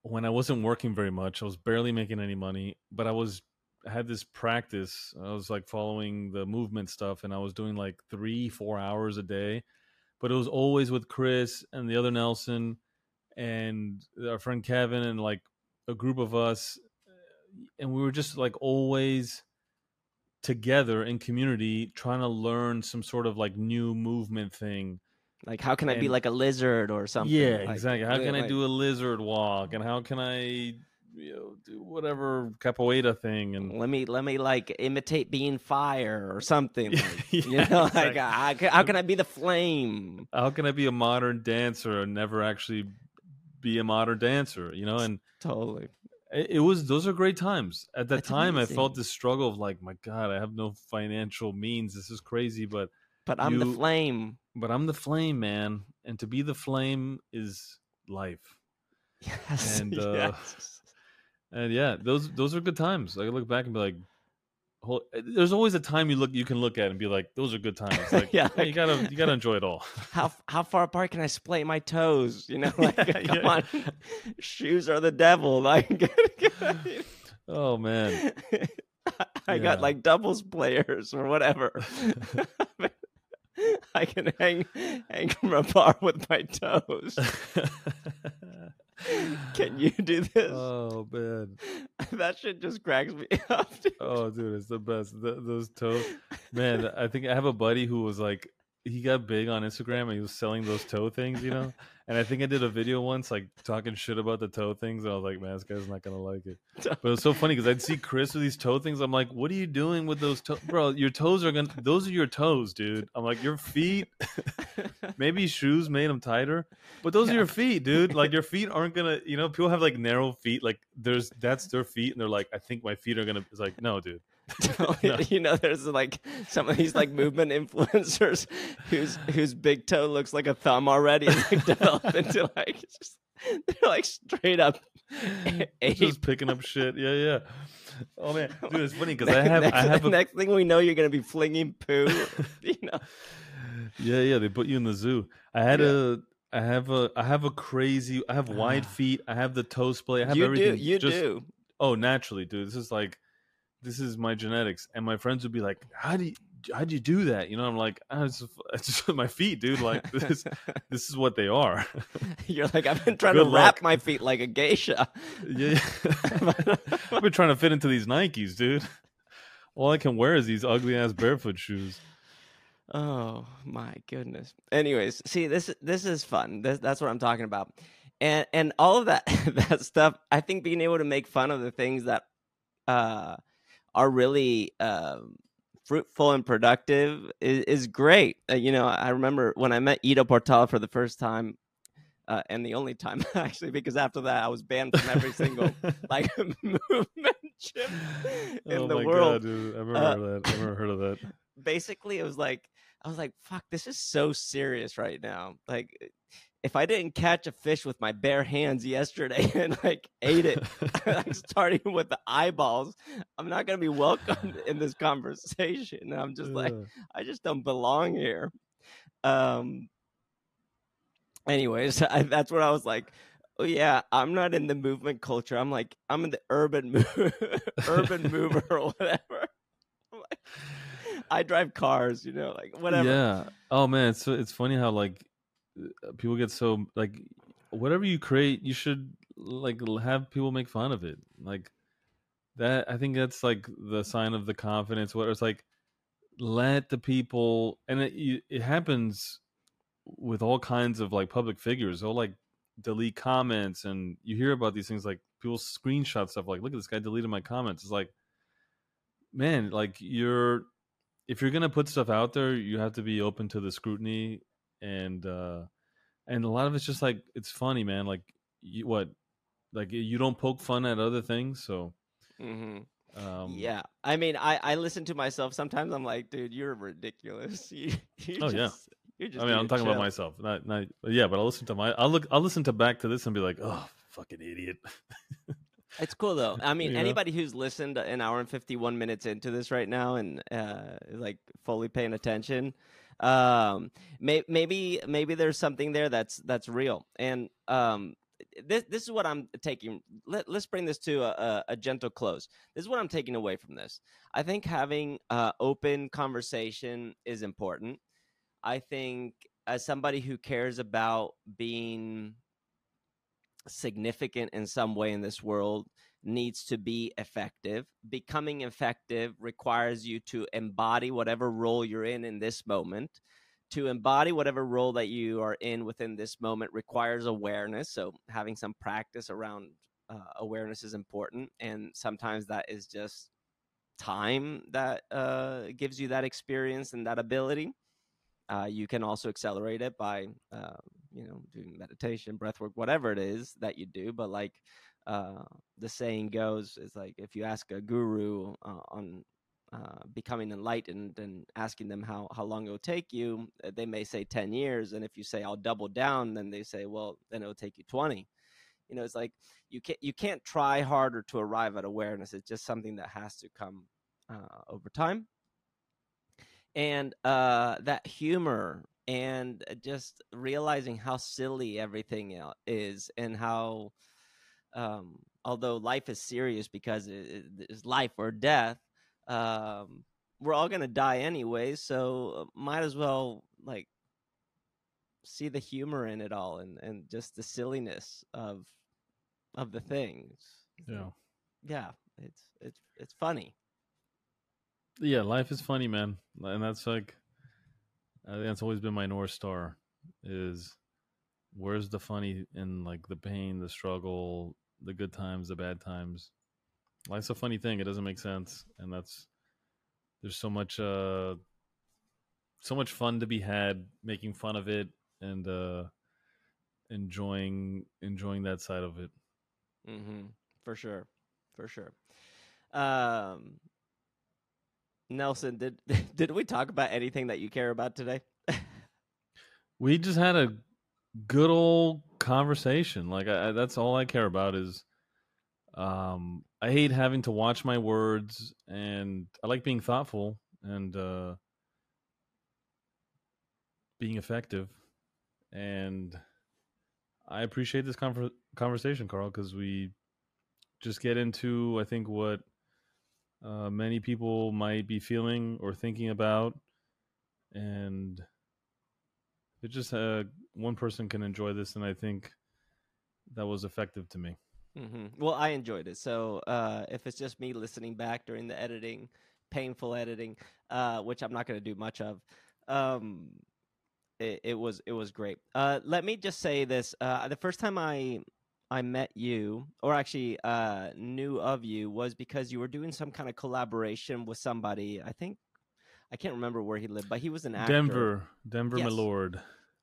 S2: when i wasn't working very much i was barely making any money but i was had this practice. I was like following the movement stuff, and I was doing like three, four hours a day. But it was always with Chris and the other Nelson and our friend Kevin and like a group of us, and we were just like always together in community trying to learn some sort of like new movement thing
S1: like how can i be like a lizard or something
S2: yeah
S1: like,
S2: exactly how can like, i do a lizard walk and how can i you know do whatever capoeira thing and
S1: let me let me like imitate being fire or something like, yeah, you know exactly. like how, how can i be the flame?
S2: How can i be a modern dancer and never actually be a modern dancer you know and
S1: totally.
S2: it, it was those are great times. At that That's time amazing. i felt this struggle of like my god i have no financial means this is crazy but
S1: but i'm you, the flame.
S2: but i'm the flame man and to be the flame is life.
S1: Yes and uh yes
S2: and yeah, those those are good times. I look back and be like, eh, there's always a time you look you can look at and be like, those are good times. Like, yeah, hey, you gotta you gotta enjoy it all.
S1: how how far apart can I splay my toes? You know, like yeah, come yeah. on, shoes are the devil. Like,
S2: oh man,
S1: I yeah. got like doubles players or whatever. I can hang hang from a bar with my toes. Can you do this?
S2: Oh man,
S1: that shit just cracks me up.
S2: Dude. Oh, dude, it's the best. Those toes, man. I think I have a buddy who was like, he got big on Instagram and he was selling those toe things, you know. And I think I did a video once, like talking shit about the toe things. And I was like, man, this guy's not gonna like it. But it was so funny because I'd see Chris with these toe things. I'm like, what are you doing with those toes, bro? Your toes are gonna. Those are your toes, dude. I'm like, your feet. maybe shoes made them tighter, but those yeah. are your feet, dude. Like your feet aren't gonna. You know, people have like narrow feet. Like there's that's their feet, and they're like, I think my feet are gonna. It's like, no, dude.
S1: you know, there's like some of these like movement influencers whose whose big toe looks like a thumb already, and like develop into like just They're like straight up ape.
S2: just picking up shit. Yeah, yeah. Oh man, dude, it's funny because I have
S1: next,
S2: I have a
S1: next thing we know, you're gonna be flinging poo. you know.
S2: yeah, yeah. They put you in the zoo. I had
S1: Yeah.
S2: a, I have a, I have a crazy. I have wide feet. I have the toe splay. I have
S1: you
S2: everything.
S1: do. You
S2: just,
S1: do.
S2: Oh, naturally, dude. This is like, this is my genetics. And my friends would be like, "How do you, how do you do that?" You know, I'm like, "Ah, it's, just- it's just my feet, dude. Like this, this is what they are.
S1: You're like I've been trying
S2: Good
S1: to wrap my feet like a geisha.
S2: yeah, I've been trying to fit into these Nikes, dude. All I can wear is these ugly ass barefoot shoes.
S1: Oh my goodness. Anyways, see this this is fun. This, that's what I'm talking about. And and all of that that stuff, I think being able to make fun of the things that uh are really um fruitful and productive is, is great. Uh, you know, I remember when I met Ido Portal for the first time uh, and the only time actually because after that I was banned from every single like movement chip in
S2: oh
S1: the
S2: my
S1: world
S2: god, dude! I remember
S1: Uh,
S2: that. I never heard of that.
S1: basically it was like I was like, fuck, this is so serious right now. Like if I didn't catch a fish with my bare hands yesterday and like ate it, like starting with the eyeballs, I'm not gonna be welcomed in this conversation. And I'm just like, I just don't belong here. Um anyways, I, that's what I was like. Oh yeah, I'm not in the movement culture. I'm like I'm in the urban move, urban mover or whatever. Like, I drive cars, you know, like whatever.
S2: Yeah. Oh man, it's it's funny how like Uh, people get so like whatever you create, you should like have people make fun of it. Like that, I think that's like the sign of the confidence. What it's like, let the people, and it it happens with all kinds of like public figures. They'll like delete comments, and you hear about these things like people screenshot stuff like, "Look at this guy deleted my comments." It's like, man, like you're if you're gonna put stuff out there, you have to be open to the scrutiny and uh and a lot of it's just like it's funny, man. Like you what like you don't poke fun at other things, so
S1: hmm
S2: um
S1: yeah, I mean, I I listen to myself sometimes. I'm like, dude, you're ridiculous. You, you
S2: Oh,
S1: just,
S2: yeah.
S1: you're just
S2: I mean, I'm talking about myself. Not not yeah, but I'll listen to my I'll look I'll listen to back to this and be like, "Oh, fucking idiot."
S1: It's cool though. I mean,
S2: You know?
S1: anybody who's listened an hour and 51 minutes into this right now and uh like fully paying attention, um may, maybe maybe there's something there that's that's real. And um this this is what I'm taking let, let's bring this to a, a, a gentle close. This is what I'm taking away from this. I think having uh open conversation is important. I think as somebody who cares about being significant in some way in this world needs to be effective. Becoming effective requires you to embody whatever role you're in in this moment. To embody whatever role that you are in within this moment requires awareness. So, having some practice around uh, awareness is important. And sometimes that is just time that uh, gives you that experience and that ability. Uh, you can also accelerate it by, uh, you know, doing meditation, breath work, whatever it is that you do. But like uh, the saying goes, is like if you ask a guru uh, on uh, becoming enlightened and asking them how, how long it will take you, uh, they may say 10 years. And if you say I'll double down, then they say, well, then it'll take you 20. You know, it's like you can't you can't try harder to arrive at awareness. It's just something that has to come uh, over time and uh, that humor and just realizing how silly everything is and how um, although life is serious because it, it is life or death um, we're all gonna die anyway so uh, might as well like see the humor in it all and, and just the silliness of of the things
S2: Yeah.
S1: yeah it's it's it's funny
S2: Yeah, life is funny, man. And that's like I think that's always been my north star is where's the funny in like the pain, the struggle, the good times, the bad times. Life's a funny thing. It doesn't make sense. And that's there's so much uh so much fun to be had making fun of it and uh enjoying enjoying that side of it.
S1: Mm-hmm. For sure. For sure. Um, Nelson, did did we talk about anything that you care about today?
S2: We just had a good old conversation. Like I, that's all I care about is um I hate having to watch my words and I like being thoughtful and uh being effective and I appreciate this conver- conversation, Carl, because we just get into I think what uh, many people might be feeling or thinking about, and it just uh, one person can enjoy this, and I think that was effective to me.
S1: Mm-hmm. Well, I enjoyed it. So uh, if it's just me listening back during the editing, painful editing, uh, which I'm not going to do much of, um, it, it, was it was great. Uh, let me just say this: uh, the first time I I met you, or actually uh, knew of you, was because you were doing some kind of collaboration with somebody. I think I can't remember where he lived, but he was an actor.
S2: Denver, Denver, yes. my lord.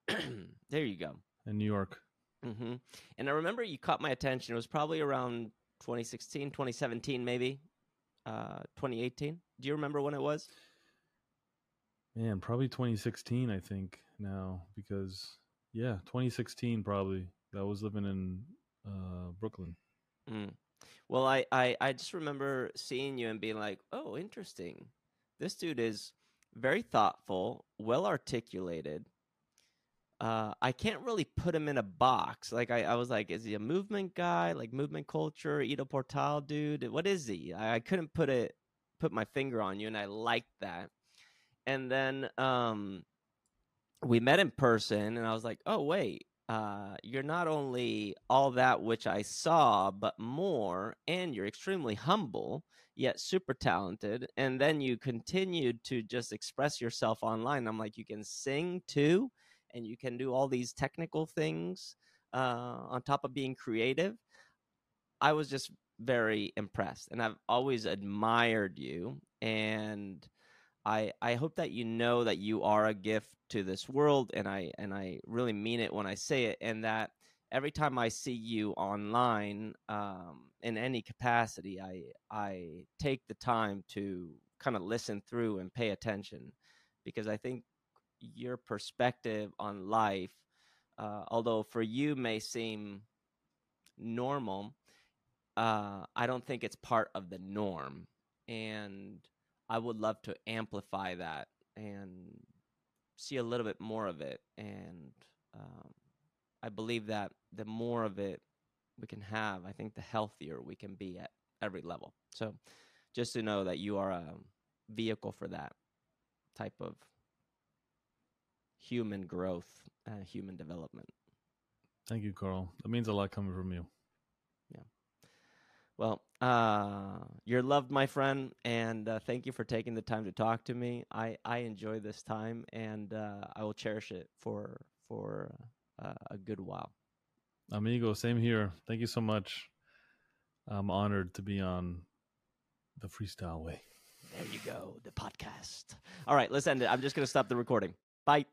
S1: there you go.
S2: In New York.
S1: Mm-hmm. And I remember you caught my attention. It was probably around 2016, 2017, maybe uh, 2018. Do you remember when it was?
S2: Man, probably 2016, I think now, because yeah, 2016 probably. I was living in uh, Brooklyn.
S1: Mm. Well, I, I I just remember seeing you and being like, oh, interesting. This dude is very thoughtful, well articulated, uh, I can't really put him in a box. Like I, I was like, is he a movement guy? Like movement culture, Ido Portal dude? What is he? I, I couldn't put it put my finger on you, and I liked that. And then um, we met in person, and I was like, oh wait, uh, you're not only all that which I saw, but more, and you're extremely humble, yet super talented. And then you continued to just express yourself online. I'm like, you can sing too and you can do all these technical things uh, on top of being creative. I was just very impressed, and I've always admired you. And I I hope that you know that you are a gift to this world, and I and I really mean it when I say it, and that every time I see you online um, in any capacity, I I take the time to kind of listen through and pay attention because I think your perspective on life, uh, although for you may seem normal, uh, I don't think it's part of the norm. And I would love to amplify that and see a little bit more of it. And um, I believe that the more of it we can have, I think the healthier we can be at every level. So just to know that you are a vehicle for that type of human growth, uh, human development.
S2: Thank you, Carl. That means a lot coming from you.
S1: Yeah. Well, uh, you're loved, my friend, and uh, thank you for taking the time to talk to me. I, I enjoy this time, and uh, I will cherish it for for uh, a good while.
S2: Amigo, same here. Thank you so much. I'm honored to be on the freestyle way.
S1: There you go, the podcast. All right, let's end it. I'm just going to stop the recording. Bye.